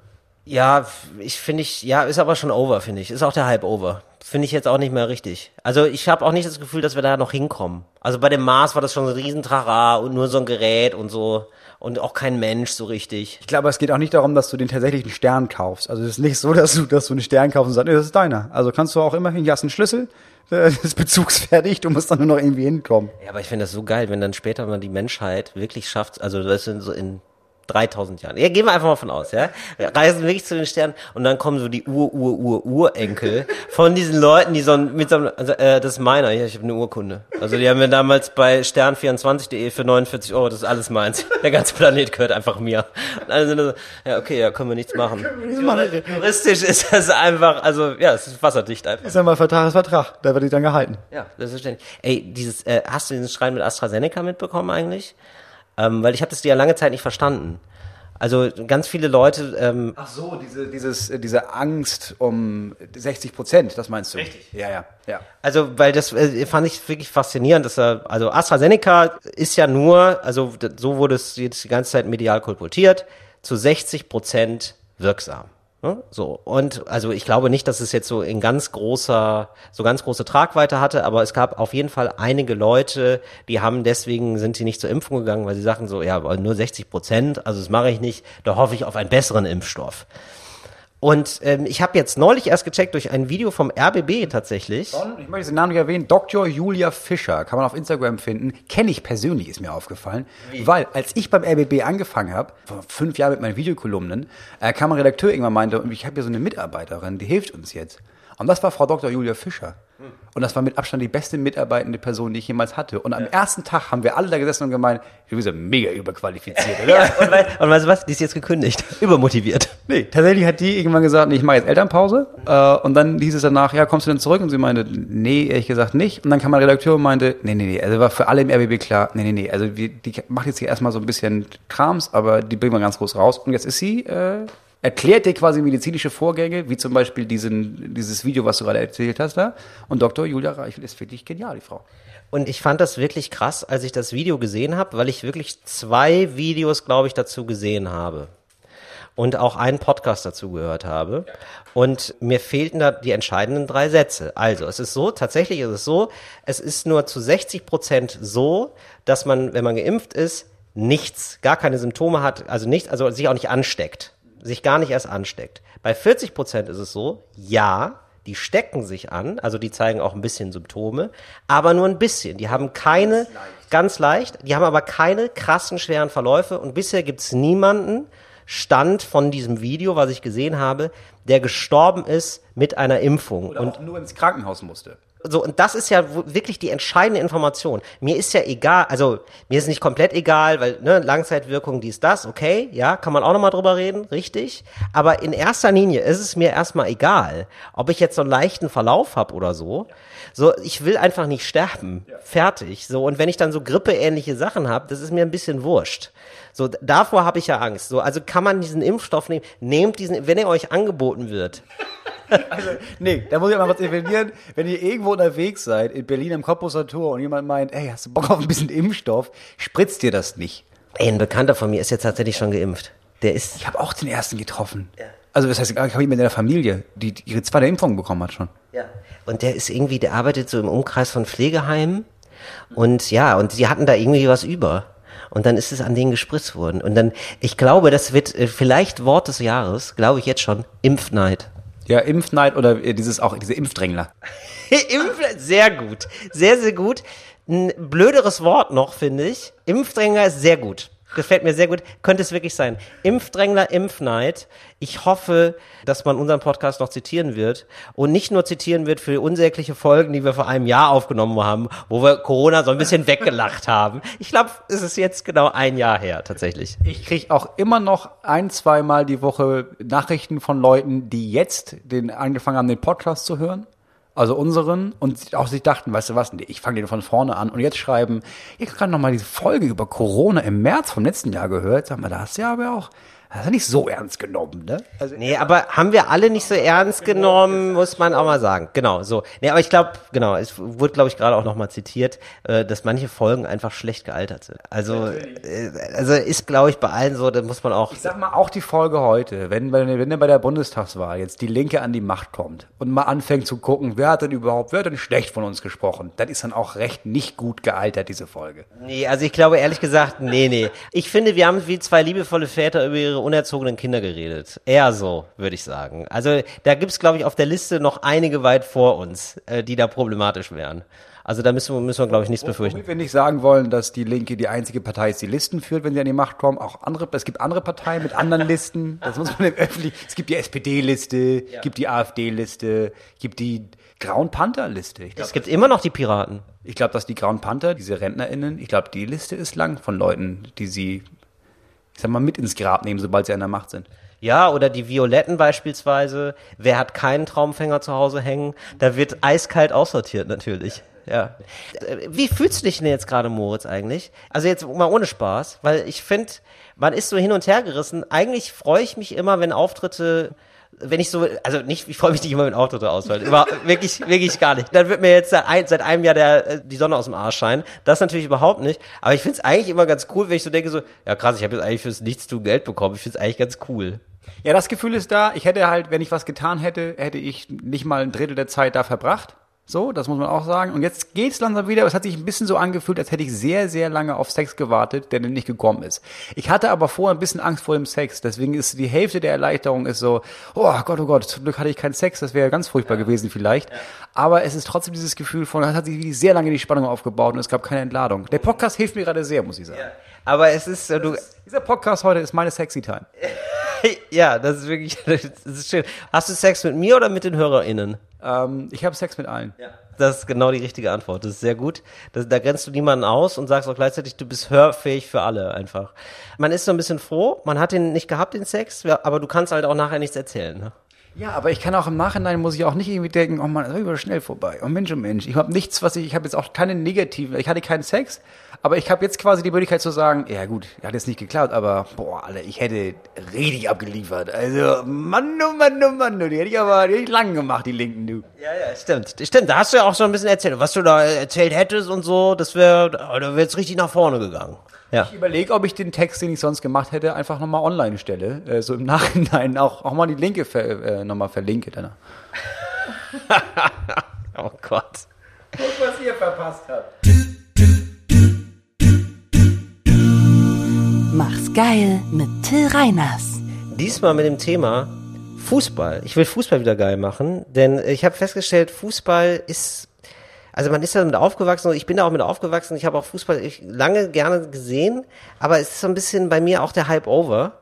Ja, ich finde ich, ja, ist aber schon over, finde ich. Ist auch der Hype over. Finde ich jetzt auch nicht mehr richtig. Also ich habe auch nicht das Gefühl, dass wir da noch hinkommen. Also bei dem Mars war das schon so ein Riesentrara und nur so ein Gerät und so und auch kein Mensch so richtig. Ich glaube, es geht auch nicht darum, dass du den tatsächlichen Stern kaufst. Also es ist nicht so, dass du, dass du einen Stern kaufst und sagst, nee, das ist deiner. Also kannst du auch immerhin, hier hast einen Schlüssel, das ist bezugsfertig, du musst dann nur noch irgendwie hinkommen. Ja, aber ich finde das so geil, wenn dann später mal die Menschheit wirklich schafft, also das sind so in 3000 Jahren. Ja, gehen wir einfach mal von aus, ja. Wir reisen wirklich zu den Sternen und dann kommen so die Ur, Ur, Ur, Urenkel von diesen Leuten, die so ein, mit so einem, also, äh, das ist meiner, ja, ich habe eine Urkunde. Also die haben wir damals bei stern24.de für 49 Euro, das ist alles meins. Der ganze Planet gehört einfach mir. Und alle sind so, ja, okay, ja, können wir nichts machen. Juristisch ist das einfach, also, ja, es ist wasserdicht einfach. Ist ja mal Vertrag ist Vertrag, da wird sich dann gehalten. Ja, selbstverständlich. Ey, dieses, äh, hast du diesen Streit mit AstraZeneca mitbekommen eigentlich? Ähm, weil ich habe das ja lange Zeit nicht verstanden. Also ganz viele Leute, ähm, Ach so, diese, dieses, äh, diese Angst um 60 Prozent, das meinst du? Richtig. Ja, ja, ja. also weil das äh, fand ich wirklich faszinierend, dass er, also AstraZeneca ist ja nur, also so wurde es jetzt die ganze Zeit medial kolportiert, zu 60 Prozent wirksam. Ne? So und also ich glaube nicht, dass es jetzt so in ganz großer, so ganz große Tragweite hatte, aber es gab auf jeden Fall einige Leute, die haben deswegen sind sie nicht zur Impfung gegangen, weil sie sagten so, ja, nur 60 Prozent, also das mache ich nicht, da hoffe ich auf einen besseren Impfstoff. Und ähm, ich habe jetzt neulich erst gecheckt durch ein Video vom RBB tatsächlich. Von, ich möchte den Namen nicht erwähnen, Dr. Julia Fischer, kann man auf Instagram finden. Kenne ich persönlich, ist mir aufgefallen. Weil, als ich beim RBB angefangen habe, vor fünf Jahren mit meinen Videokolumnen, äh, kam ein Redakteur irgendwann und meinte, ich habe hier so eine Mitarbeiterin, die hilft uns jetzt. Und das war Frau Dr. Julia Fischer. Und das war mit Abstand die beste mitarbeitende Person, die ich jemals hatte. Und am ersten Tag haben wir alle da gesessen und gemeint, du bist ja mega überqualifiziert, oder? Ja, und, wei- und weißt du was? Die ist jetzt gekündigt. Übermotiviert. Nee, tatsächlich hat die irgendwann gesagt, nee, ich mache jetzt Elternpause. Äh, und dann hieß es danach, ja, kommst du denn zurück? Und sie meinte, nee, ehrlich gesagt nicht. Und dann kam mein Redakteur und meinte, nee, nee, nee, also war für alle im RBB klar, nee, nee, nee, also wir, die macht jetzt hier erstmal so ein bisschen Krams, aber die bringen wir ganz groß raus. Und jetzt ist sie, äh, erklärt dir quasi medizinische Vorgänge, wie zum Beispiel diesen, dieses Video, was du gerade erzählt hast da. Und Dr. Julia Reichel ist wirklich genial, die Frau. Und ich fand das wirklich krass, als ich das Video gesehen habe, weil ich wirklich zwei Videos, glaube ich, dazu gesehen habe. Und auch einen Podcast dazu gehört habe. Und mir fehlten da die entscheidenden drei Sätze. Also, es ist so, tatsächlich ist es so, es ist nur zu 60 Prozent so, dass man, wenn man geimpft ist, nichts, gar keine Symptome hat, also nicht, also sich auch nicht ansteckt. Sich gar nicht erst ansteckt. Bei 40 Prozent ist es so, ja, die stecken sich an, also die zeigen auch ein bisschen Symptome, aber nur ein bisschen. Die haben keine, ganz leicht, die haben aber keine krassen, schweren Verläufe und bisher gibt's niemanden, Stand von diesem Video, was ich gesehen habe, der gestorben ist mit einer Impfung. Oder Und nur ins Krankenhaus musste. So, und das ist ja wirklich die entscheidende Information. Mir ist ja egal, also mir ist nicht komplett egal, weil ne, Langzeitwirkung, dies, das, okay, ja, kann man auch nochmal drüber reden, richtig. Aber in erster Linie ist es mir erstmal egal, ob ich jetzt so einen leichten Verlauf habe oder so. So, ich will einfach nicht sterben. Fertig. So, und wenn ich dann so grippeähnliche Sachen habe, das ist mir ein bisschen wurscht. So, davor habe ich ja Angst. So, also kann man diesen Impfstoff nehmen, nehmt diesen, wenn er euch angeboten wird. Also, nee, da muss ich mal was intervenieren. Wenn ihr irgendwo unterwegs seid, in Berlin am Cottbuser Tor und jemand meint, ey, hast du Bock auf ein bisschen Impfstoff, spritzt dir das nicht. Ey, ein Bekannter von mir ist jetzt tatsächlich schon geimpft. Der ist Ich habe auch den ersten getroffen. Also das heißt, ich habe jemanden in der Familie, die die ihre zweite Impfung bekommen hat schon. Ja. Und der ist irgendwie, der arbeitet so im Umkreis von Pflegeheimen. Und ja, und die hatten da irgendwie was über. Und dann ist es an denen gespritzt worden. Und dann, ich glaube, das wird äh, vielleicht Wort des Jahres, glaube ich jetzt schon, Impfneid. Ja, Impfneid oder äh, dieses auch diese Impfdrängler. Impf sehr gut. Sehr, sehr gut. Ein blöderes Wort noch, finde ich. Impfdrängler ist sehr gut. Gefällt mir sehr gut. Könnte es wirklich sein. Impfdrängler, Impfneid. Ich hoffe, dass man unseren Podcast noch zitieren wird. Und nicht nur zitieren wird für unsägliche Folgen, die wir vor einem Jahr aufgenommen haben, wo wir Corona so ein bisschen weggelacht haben. Ich glaube, es ist jetzt genau ein Jahr her, tatsächlich. Ich krieg auch immer noch ein, zweimal die Woche Nachrichten von Leuten, die jetzt den angefangen haben, den Podcast zu hören. Also unseren und auch sich dachten, weißt du was, ich fange den von vorne an und jetzt schreiben, ich habe gerade noch mal diese Folge über Corona im März vom letzten Jahr gehört. Sag mal, da hast du ja aber auch, das ist ja nicht so ernst genommen, ne? Also Nee, aber haben wir alle nicht so ernst genommen, muss man auch mal sagen. Genau, so. Nee, aber ich glaube, genau, es wurde, glaube ich, gerade auch nochmal zitiert, äh, dass manche Folgen einfach schlecht gealtert sind. Also, äh, also ist, glaube ich, bei allen so, da muss man auch. Ich sag mal, auch die Folge heute, wenn, wenn, wenn bei der Bundestagswahl jetzt die Linke an die Macht kommt und mal anfängt zu gucken, wer hat denn überhaupt, wer hat denn schlecht von uns gesprochen, dann ist dann auch recht nicht gut gealtert, diese Folge. Nee, also ich glaube ehrlich gesagt, nee, nee. Ich finde, wir haben wie zwei liebevolle Väter über ihre unerzogenen Kinder geredet. Eher so, würde ich sagen. Also da gibt's, glaube ich, auf der Liste noch einige weit vor uns, äh, die da problematisch wären. Also da müssen wir, müssen wir glaube ich, nichts befürchten. Womit wir nicht sagen wollen, dass die Linke die einzige Partei ist, die Listen führt, wenn sie an die Macht kommen. Auch andere, es gibt andere Parteien mit anderen Listen. Das muss man im öffentlich. Es gibt die SPD-Liste, gibt die AfD-Liste, gibt die Grauen Panther-Liste. Glaube, Es gibt immer noch die Piraten. ich glaub, dass die Grauen Panther, diese RentnerInnen, ich glaube, die Liste ist lang von Leuten, die sie, ich sag mal, mit ins Grab nehmen, sobald sie an der Macht sind. Ja, oder die Violetten beispielsweise. Wer hat keinen Traumfänger zu Hause hängen? Da wird eiskalt aussortiert natürlich. Ja. Äh, Wie fühlst du dich denn jetzt gerade, Moritz, eigentlich? Also jetzt mal ohne Spaß, weil ich finde, man ist so hin und her gerissen. Eigentlich freue ich mich immer, wenn Auftritte wenn ich so, also nicht, ich freue mich nicht immer, wenn Auftritte ausfallen. Über, wirklich, wirklich gar nicht. Dann wird mir jetzt seit, ein, seit einem Jahr der, äh, die Sonne aus dem Arsch scheinen. Das natürlich überhaupt nicht. Aber ich finde es eigentlich immer ganz cool, wenn ich so denke, so, ja krass, ich habe jetzt eigentlich fürs Nichtstun Geld bekommen. Ich finde es eigentlich ganz cool. Ja, das Gefühl ist da. Ich hätte halt, wenn ich was getan hätte, hätte ich nicht mal ein Drittel der Zeit da verbracht. So, das muss man auch sagen. Und jetzt geht's langsam wieder. Es hat sich ein bisschen so angefühlt, als hätte ich sehr, sehr lange auf Sex gewartet, der denn nicht gekommen ist. Ich hatte aber vorher ein bisschen Angst vor dem Sex. Deswegen ist die Hälfte der Erleichterung ist so, oh Gott, oh Gott, zum Glück hatte ich keinen Sex. Das wäre ganz furchtbar gewesen vielleicht. Aber es ist trotzdem dieses Gefühl von, es hat sich wirklich sehr lange die Spannung aufgebaut und es gab keine Entladung. Der Podcast hilft mir gerade sehr, muss ich sagen. Aber es ist, du, Dieser Podcast heute ist meine Sexy Time. ja, das ist wirklich, das ist schön. Hast du Sex mit mir oder mit den HörerInnen? Ähm, ich habe Sex mit allen. Das ist genau die richtige Antwort. Das ist sehr gut. Das, da grenzt du niemanden aus und sagst auch gleichzeitig, du bist hörfähig für alle einfach. Man ist so ein bisschen froh, man hat den nicht gehabt, den Sex, ja, aber du kannst halt auch nachher nichts erzählen. Ne? Ja, aber ich kann auch im Nachhinein, muss ich auch nicht irgendwie denken, oh Mann, das war über schnell vorbei. Oh Mensch, oh Mensch. Ich habe nichts, was ich, ich habe jetzt auch keine negativen, ich hatte keinen Sex, aber ich habe jetzt quasi die Möglichkeit zu sagen, ja gut, hat jetzt nicht geklappt, aber boah, Alter, ich hätte richtig abgeliefert. Also, Mann, oh Mann, oh Mann, du, die hätte ich aber die hätte ich lang gemacht, die Linken, du. Ja, ja, stimmt. Stimmt, da hast du ja auch schon ein bisschen erzählt. Was du da erzählt hättest und so, das wäre, da wäre jetzt richtig nach vorne gegangen. Ja. Ich überlege, ob ich den Text, den ich sonst gemacht hätte, einfach nochmal online stelle. Äh, so im Nachhinein auch, auch mal die Linke ver, äh, nochmal verlinke. Dann. Oh Gott. Guck, was ihr verpasst habt. Mach's geil mit Till Reiners. Diesmal mit dem Thema Fußball. Ich will Fußball wieder geil machen, denn ich habe festgestellt, Fußball ist, also man ist ja damit aufgewachsen, und ich bin da auch mit aufgewachsen, ich habe auch Fußball lange gerne gesehen, aber es ist so ein bisschen bei mir auch der Hype over.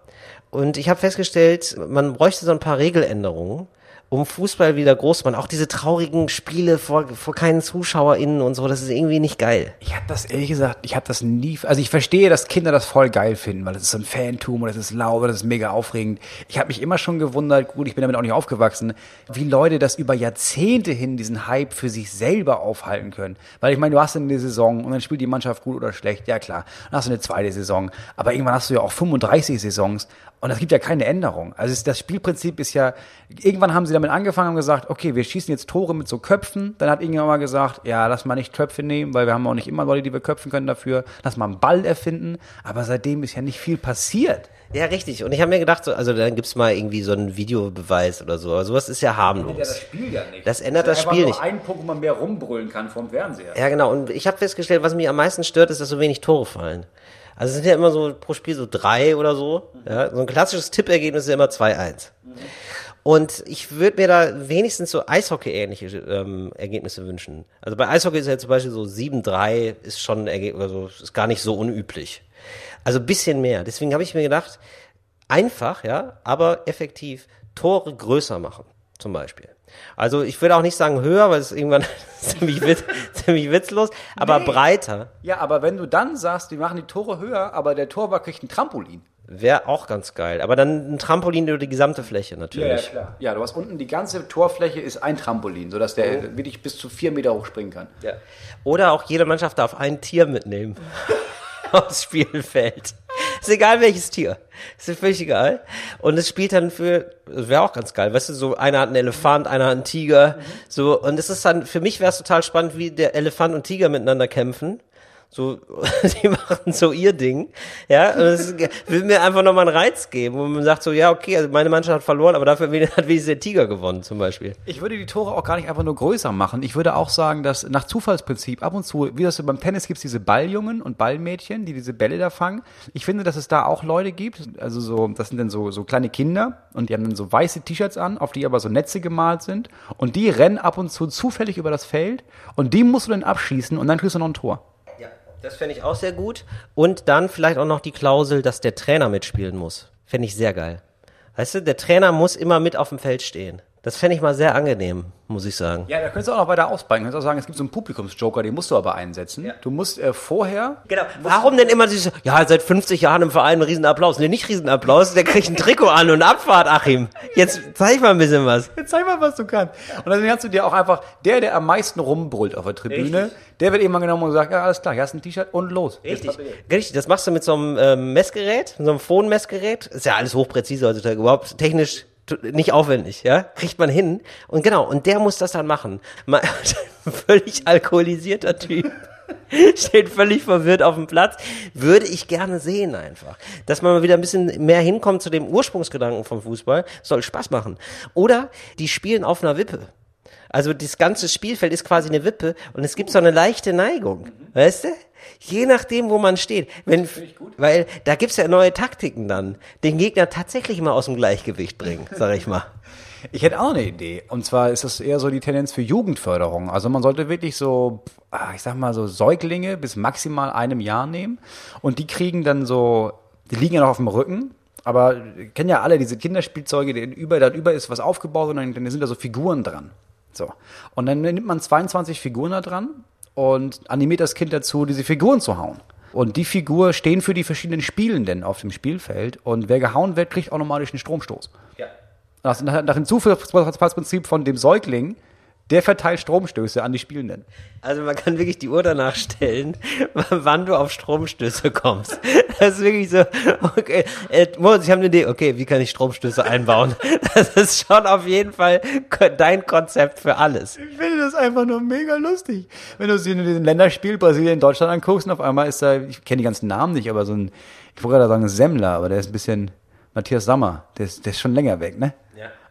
Und ich habe festgestellt, man bräuchte so ein paar Regeländerungen, um Fußball wieder groß zu machen. Auch diese traurigen Spiele vor, vor keinen ZuschauerInnen und so, das ist irgendwie nicht geil. Ich habe das ehrlich gesagt, ich habe das nie, also ich verstehe, dass Kinder das voll geil finden, weil das ist so ein Fantum und das ist laut, das ist mega aufregend. Ich habe mich immer schon gewundert, gut, ich bin damit auch nicht aufgewachsen, wie Leute das über Jahrzehnte hin diesen Hype für sich selber aufhalten können. Weil ich meine, du hast eine Saison und dann spielt die Mannschaft gut oder schlecht, ja klar. Dann hast du eine zweite Saison, aber irgendwann hast du ja auch 35 Saisons und es gibt ja keine Änderung. Also das Spielprinzip ist ja, irgendwann haben sie damit angefangen und gesagt, okay, wir schießen jetzt Tore mit so Köpfen. Dann hat irgendjemand mal gesagt, ja, lass mal nicht Köpfe nehmen, weil wir haben auch nicht immer Leute, die wir köpfen können dafür. Lass mal einen Ball erfinden. Aber seitdem ist ja nicht viel passiert. Ja, richtig. Und ich habe mir gedacht, so, also dann gibt's mal irgendwie so einen Videobeweis oder so. Aber sowas ist ja harmlos. Spiel ja nicht. Das ändert das Spiel nicht. ein Punkt, wo man mehr rumbrüllen kann vom Fernseher. Ja, genau. Und ich habe festgestellt, was mich am meisten stört, ist, dass so wenig Tore fallen. Also es sind ja immer so pro Spiel so drei oder so. Ja, so ein klassisches Tippergebnis ist ja immer 2-1. Und ich würde mir da wenigstens so Eishockey-ähnliche ähm, Ergebnisse wünschen. Also bei Eishockey ist ja zum Beispiel so 7-3 ist schon also ist gar nicht so unüblich. Also bisschen mehr. Deswegen habe ich mir gedacht, einfach, ja, aber effektiv Tore größer machen, zum Beispiel. Also ich würde auch nicht sagen höher, weil es irgendwann ziemlich, witz, ziemlich witzlos, aber Nee. breiter Ja, aber wenn du dann sagst, die machen die Tore höher, aber der Torwart kriegt ein Trampolin. wäre auch ganz geil. Aber dann ein Trampolin über die gesamte Fläche natürlich. klar. Ja, du hast unten die ganze Torfläche ist ein Trampolin, sodass der wirklich bis zu vier Meter hochspringen kann. Ja. Oder auch jede Mannschaft darf ein Tier mitnehmen aufs Spielfeld. Ist egal welches Tier. Ist völlig egal. Und es spielt dann für, wäre auch ganz geil, weißt du, so einer hat einen Elefant, einer hat einen Tiger, so, und es ist dann, für mich wäre es total spannend, wie der Elefant und Tiger miteinander kämpfen. So, die machen so ihr Ding, ja, und das will mir einfach nochmal einen Reiz geben, wo man sagt so, ja, okay, also meine Mannschaft hat verloren, aber dafür hat wenigstens der Tiger gewonnen, zum Beispiel. Ich würde die Tore auch gar nicht einfach nur größer machen. Ich würde auch sagen, dass nach Zufallsprinzip ab und zu, wie das beim Tennis gibt es diese Balljungen und Ballmädchen, die diese Bälle da fangen. Ich finde, dass es da auch Leute gibt, also so, das sind dann so, so kleine Kinder und die haben dann so weiße T-Shirts an, auf die aber so Netze gemalt sind und die rennen ab und zu zufällig über das Feld und die musst du dann abschießen und dann kriegst du noch ein Tor. Das fände ich auch sehr gut. Und dann vielleicht auch noch die Klausel, dass der Trainer mitspielen muss. Fände ich sehr geil. Weißt du, der Trainer muss immer mit auf dem Feld stehen. Das fände ich mal sehr angenehm, muss ich sagen. Ja, da könntest du auch noch weiter ausbreiten. Du könntest auch sagen, es gibt so einen Publikumsjoker, den musst du aber einsetzen. Du musst äh, vorher Genau. Warum denn immer dieses, ja, seit 50 Jahren im Verein ein Riesenapplaus? Nee, nicht Riesenapplaus, der kriegt ein Trikot an und Abfahrt, Achim. Jetzt zeig mal ein bisschen was. Jetzt zeig mal, was du kannst. Und dann kannst du dir auch einfach, der, der am meisten rumbrüllt auf der Tribüne, Richtig. der wird irgendwann genommen und sagt, ja, alles klar, hier hast du ein T-Shirt und los. Richtig. Richtig, das machst du mit so einem ähm, Messgerät, mit so einem Phone-Messgerät. Ist ja alles hochpräzise heutzutage, überhaupt technisch nicht aufwendig, ja? Kriegt man hin. Und genau, und der muss das dann machen. Mal, völlig alkoholisierter Typ. Steht völlig verwirrt auf dem Platz. Würde ich gerne sehen einfach. Dass man mal wieder ein bisschen mehr hinkommt zu dem Ursprungsgedanken vom Fußball. Soll Spaß machen. Oder die spielen auf einer Wippe. Also das ganze Spielfeld ist quasi eine Wippe und es gibt so eine leichte Neigung. Weißt du? Je nachdem, wo man steht. Wenn, weil da gibt's ja neue Taktiken dann. Den Gegner tatsächlich mal aus dem Gleichgewicht bringen, sag ich mal. Ich hätte auch eine Idee. Und zwar ist das eher so die Tendenz für Jugendförderung. Also man sollte wirklich so, ah, ich sag mal so Säuglinge bis maximal einem Jahr nehmen. Und die kriegen dann so, die liegen ja noch auf dem Rücken. Aber kennen ja alle diese Kinderspielzeuge, die über, da über ist was aufgebaut und dann, dann sind da so Figuren dran. So. Und dann nimmt man 22 Figuren da dran und animiert das Kind dazu, diese Figuren zu hauen. Und die Figur stehen für die verschiedenen Spielenden auf dem Spielfeld. Und wer gehauen wird, kriegt automatisch einen Stromstoß. Ja. Nach, nach, nach dem Zufallsprinzip von dem Säugling, der verteilt Stromstöße an die Spielenden. Also man kann wirklich die Uhr danach stellen, wann du auf Stromstöße kommst. Das ist wirklich so, okay, äh, Moritz, ich habe eine Idee, okay, wie kann ich Stromstöße einbauen? Das ist schon auf jeden Fall dein Konzept für alles. Ich finde das einfach nur mega lustig. Wenn du dir den Länderspiel Brasilien, Deutschland anguckst und auf einmal ist da, ich kenne die ganzen Namen nicht, aber so ein, ich wollte gerade sagen Semmler, aber der ist ein bisschen Matthias Sammer, der ist, der ist schon länger weg, ne?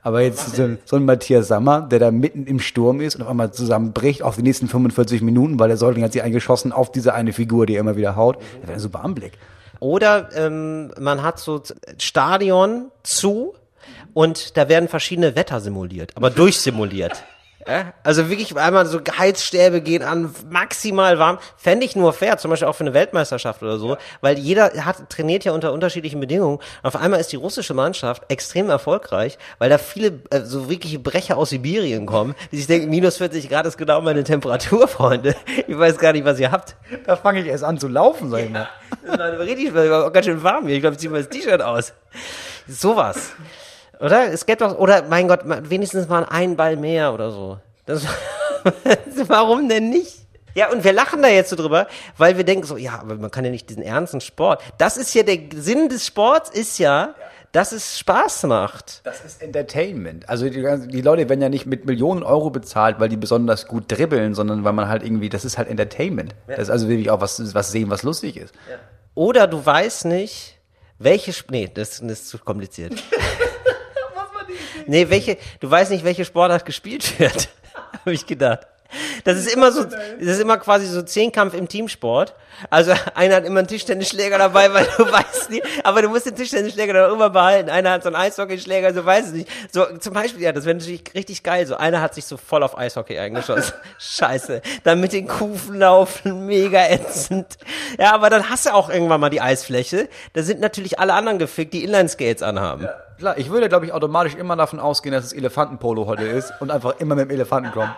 Aber jetzt so, so ein Matthias Sammer, der da mitten im Sturm ist und auf einmal zusammenbricht auf die nächsten 45 Minuten, weil der Säugling hat sich eingeschossen auf diese eine Figur, die er immer wieder haut. Das wäre ein super Anblick. Oder ähm, man hat so Stadion zu und da werden verschiedene Wetter simuliert, aber durchsimuliert. Ja? Also wirklich einmal so Heizstäbe gehen an, maximal warm. Fände ich nur fair, zum Beispiel auch für eine Weltmeisterschaft oder so, weil jeder hat, trainiert ja unter unterschiedlichen Bedingungen. Auf einmal ist die russische Mannschaft extrem erfolgreich, weil da viele äh, so wirkliche Brecher aus Sibirien kommen, die sich denken, minus 40 Grad ist genau meine Temperatur, Freunde. Ich weiß gar nicht, was ihr habt. Da fange ich erst an zu laufen, sag ich mal. Das war richtig, war auch ganz schön warm hier. Ich glaube, ich ziehe mal das T-Shirt aus. Sowas. Oder? Es geht doch, oder mein Gott, wenigstens mal ein Ball mehr oder so. Das, warum denn nicht? Ja, und wir lachen da jetzt so drüber, weil wir denken so, ja, aber man kann ja nicht diesen ernsten Sport. Das ist ja der Sinn des Sports, ist ja, dass es Spaß macht. Das ist Entertainment. Also die, die Leute werden ja nicht mit Millionen Euro bezahlt, weil die besonders gut dribbeln, sondern weil man halt irgendwie, das ist halt Entertainment. Das ist also wirklich auch was, was sehen, was lustig ist. Oder du weißt nicht, welche, nee, das, das ist zu kompliziert. Nee, welche, du weißt nicht, welche Sportart gespielt wird, habe ich gedacht. Das ist immer so, das ist immer quasi so Zehnkampf im Teamsport. Also einer hat immer einen Tischtennisschläger dabei, weil du weißt nicht, aber du musst den Tischtennisschläger dann immer behalten. Einer hat so einen Eishockeyschläger, so weiß es nicht. So zum Beispiel, ja, das wäre natürlich richtig geil. So einer hat sich so voll auf Eishockey eingeschossen. Scheiße. Dann mit den Kufen laufen, mega ätzend. Ja, aber dann hast du auch irgendwann mal die Eisfläche. Da sind natürlich alle anderen gefickt, die Inline-Skates anhaben. Klar, ich würde, glaube ich, automatisch immer davon ausgehen, dass es Elefantenpolo heute ist und einfach immer mit dem Elefanten kommen.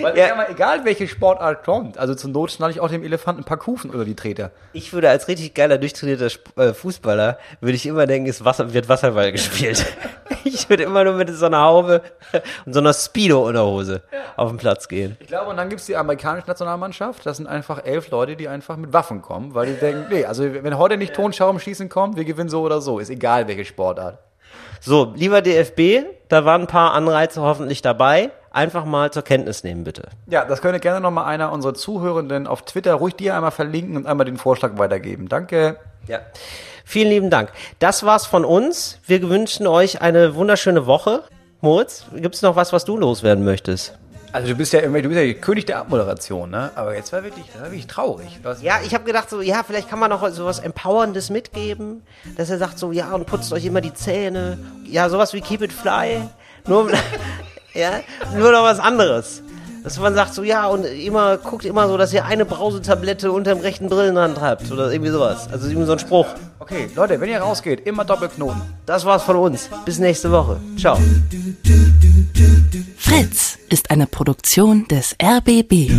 Weil Ja. ja. mal, egal welche Sportart kommt, also zur Not schnalle ich auch dem Elefanten ein paar Kufen oder die Treter. Ich würde als richtig geiler, durchtrainierter äh, Fußballer, würde ich immer denken, es Wasser, wird Wasserball gespielt. ich würde immer nur mit so einer Haube und so einer Speedo-Unterhose auf den Platz gehen. Ich glaube, und dann gibt's die amerikanische Nationalmannschaft. Das sind einfach elf Leute, die einfach mit Waffen kommen, weil die denken, nee, also wenn heute nicht Tonschaum schießen kommt, wir gewinnen so oder so. Ist egal, welche Sportart. So, lieber DFB, da waren ein paar Anreize hoffentlich dabei. Einfach mal zur Kenntnis nehmen, bitte. Ja, das könnte gerne nochmal einer unserer Zuhörenden auf Twitter ruhig dir einmal verlinken und einmal den Vorschlag weitergeben. Danke. Ja. Vielen lieben Dank. Das war's von uns. Wir wünschen euch eine wunderschöne Woche. Moritz, gibt's noch was, was du loswerden möchtest? Also du bist ja irgendwie, du bist ja König der Abmoderation, ne? Aber jetzt war wirklich, war wirklich traurig. Was, Ja, ich habe gedacht, so, ja, vielleicht kann man noch so was Empowerndes mitgeben, dass er sagt so, ja, und putzt euch immer die Zähne. Ja, sowas wie Keep it fly. Nur, ja, nur noch was anderes. Dass man sagt so, ja, und immer, guckt immer so, dass ihr eine Brausetablette unterm rechten Brillenrand habt oder irgendwie sowas. Also irgendwie so ein Spruch. Okay, Leute, wenn ihr rausgeht, immer Doppelknoten. Das war's von uns. Bis nächste Woche. Ciao. Fritz ist eine Produktion des RBB.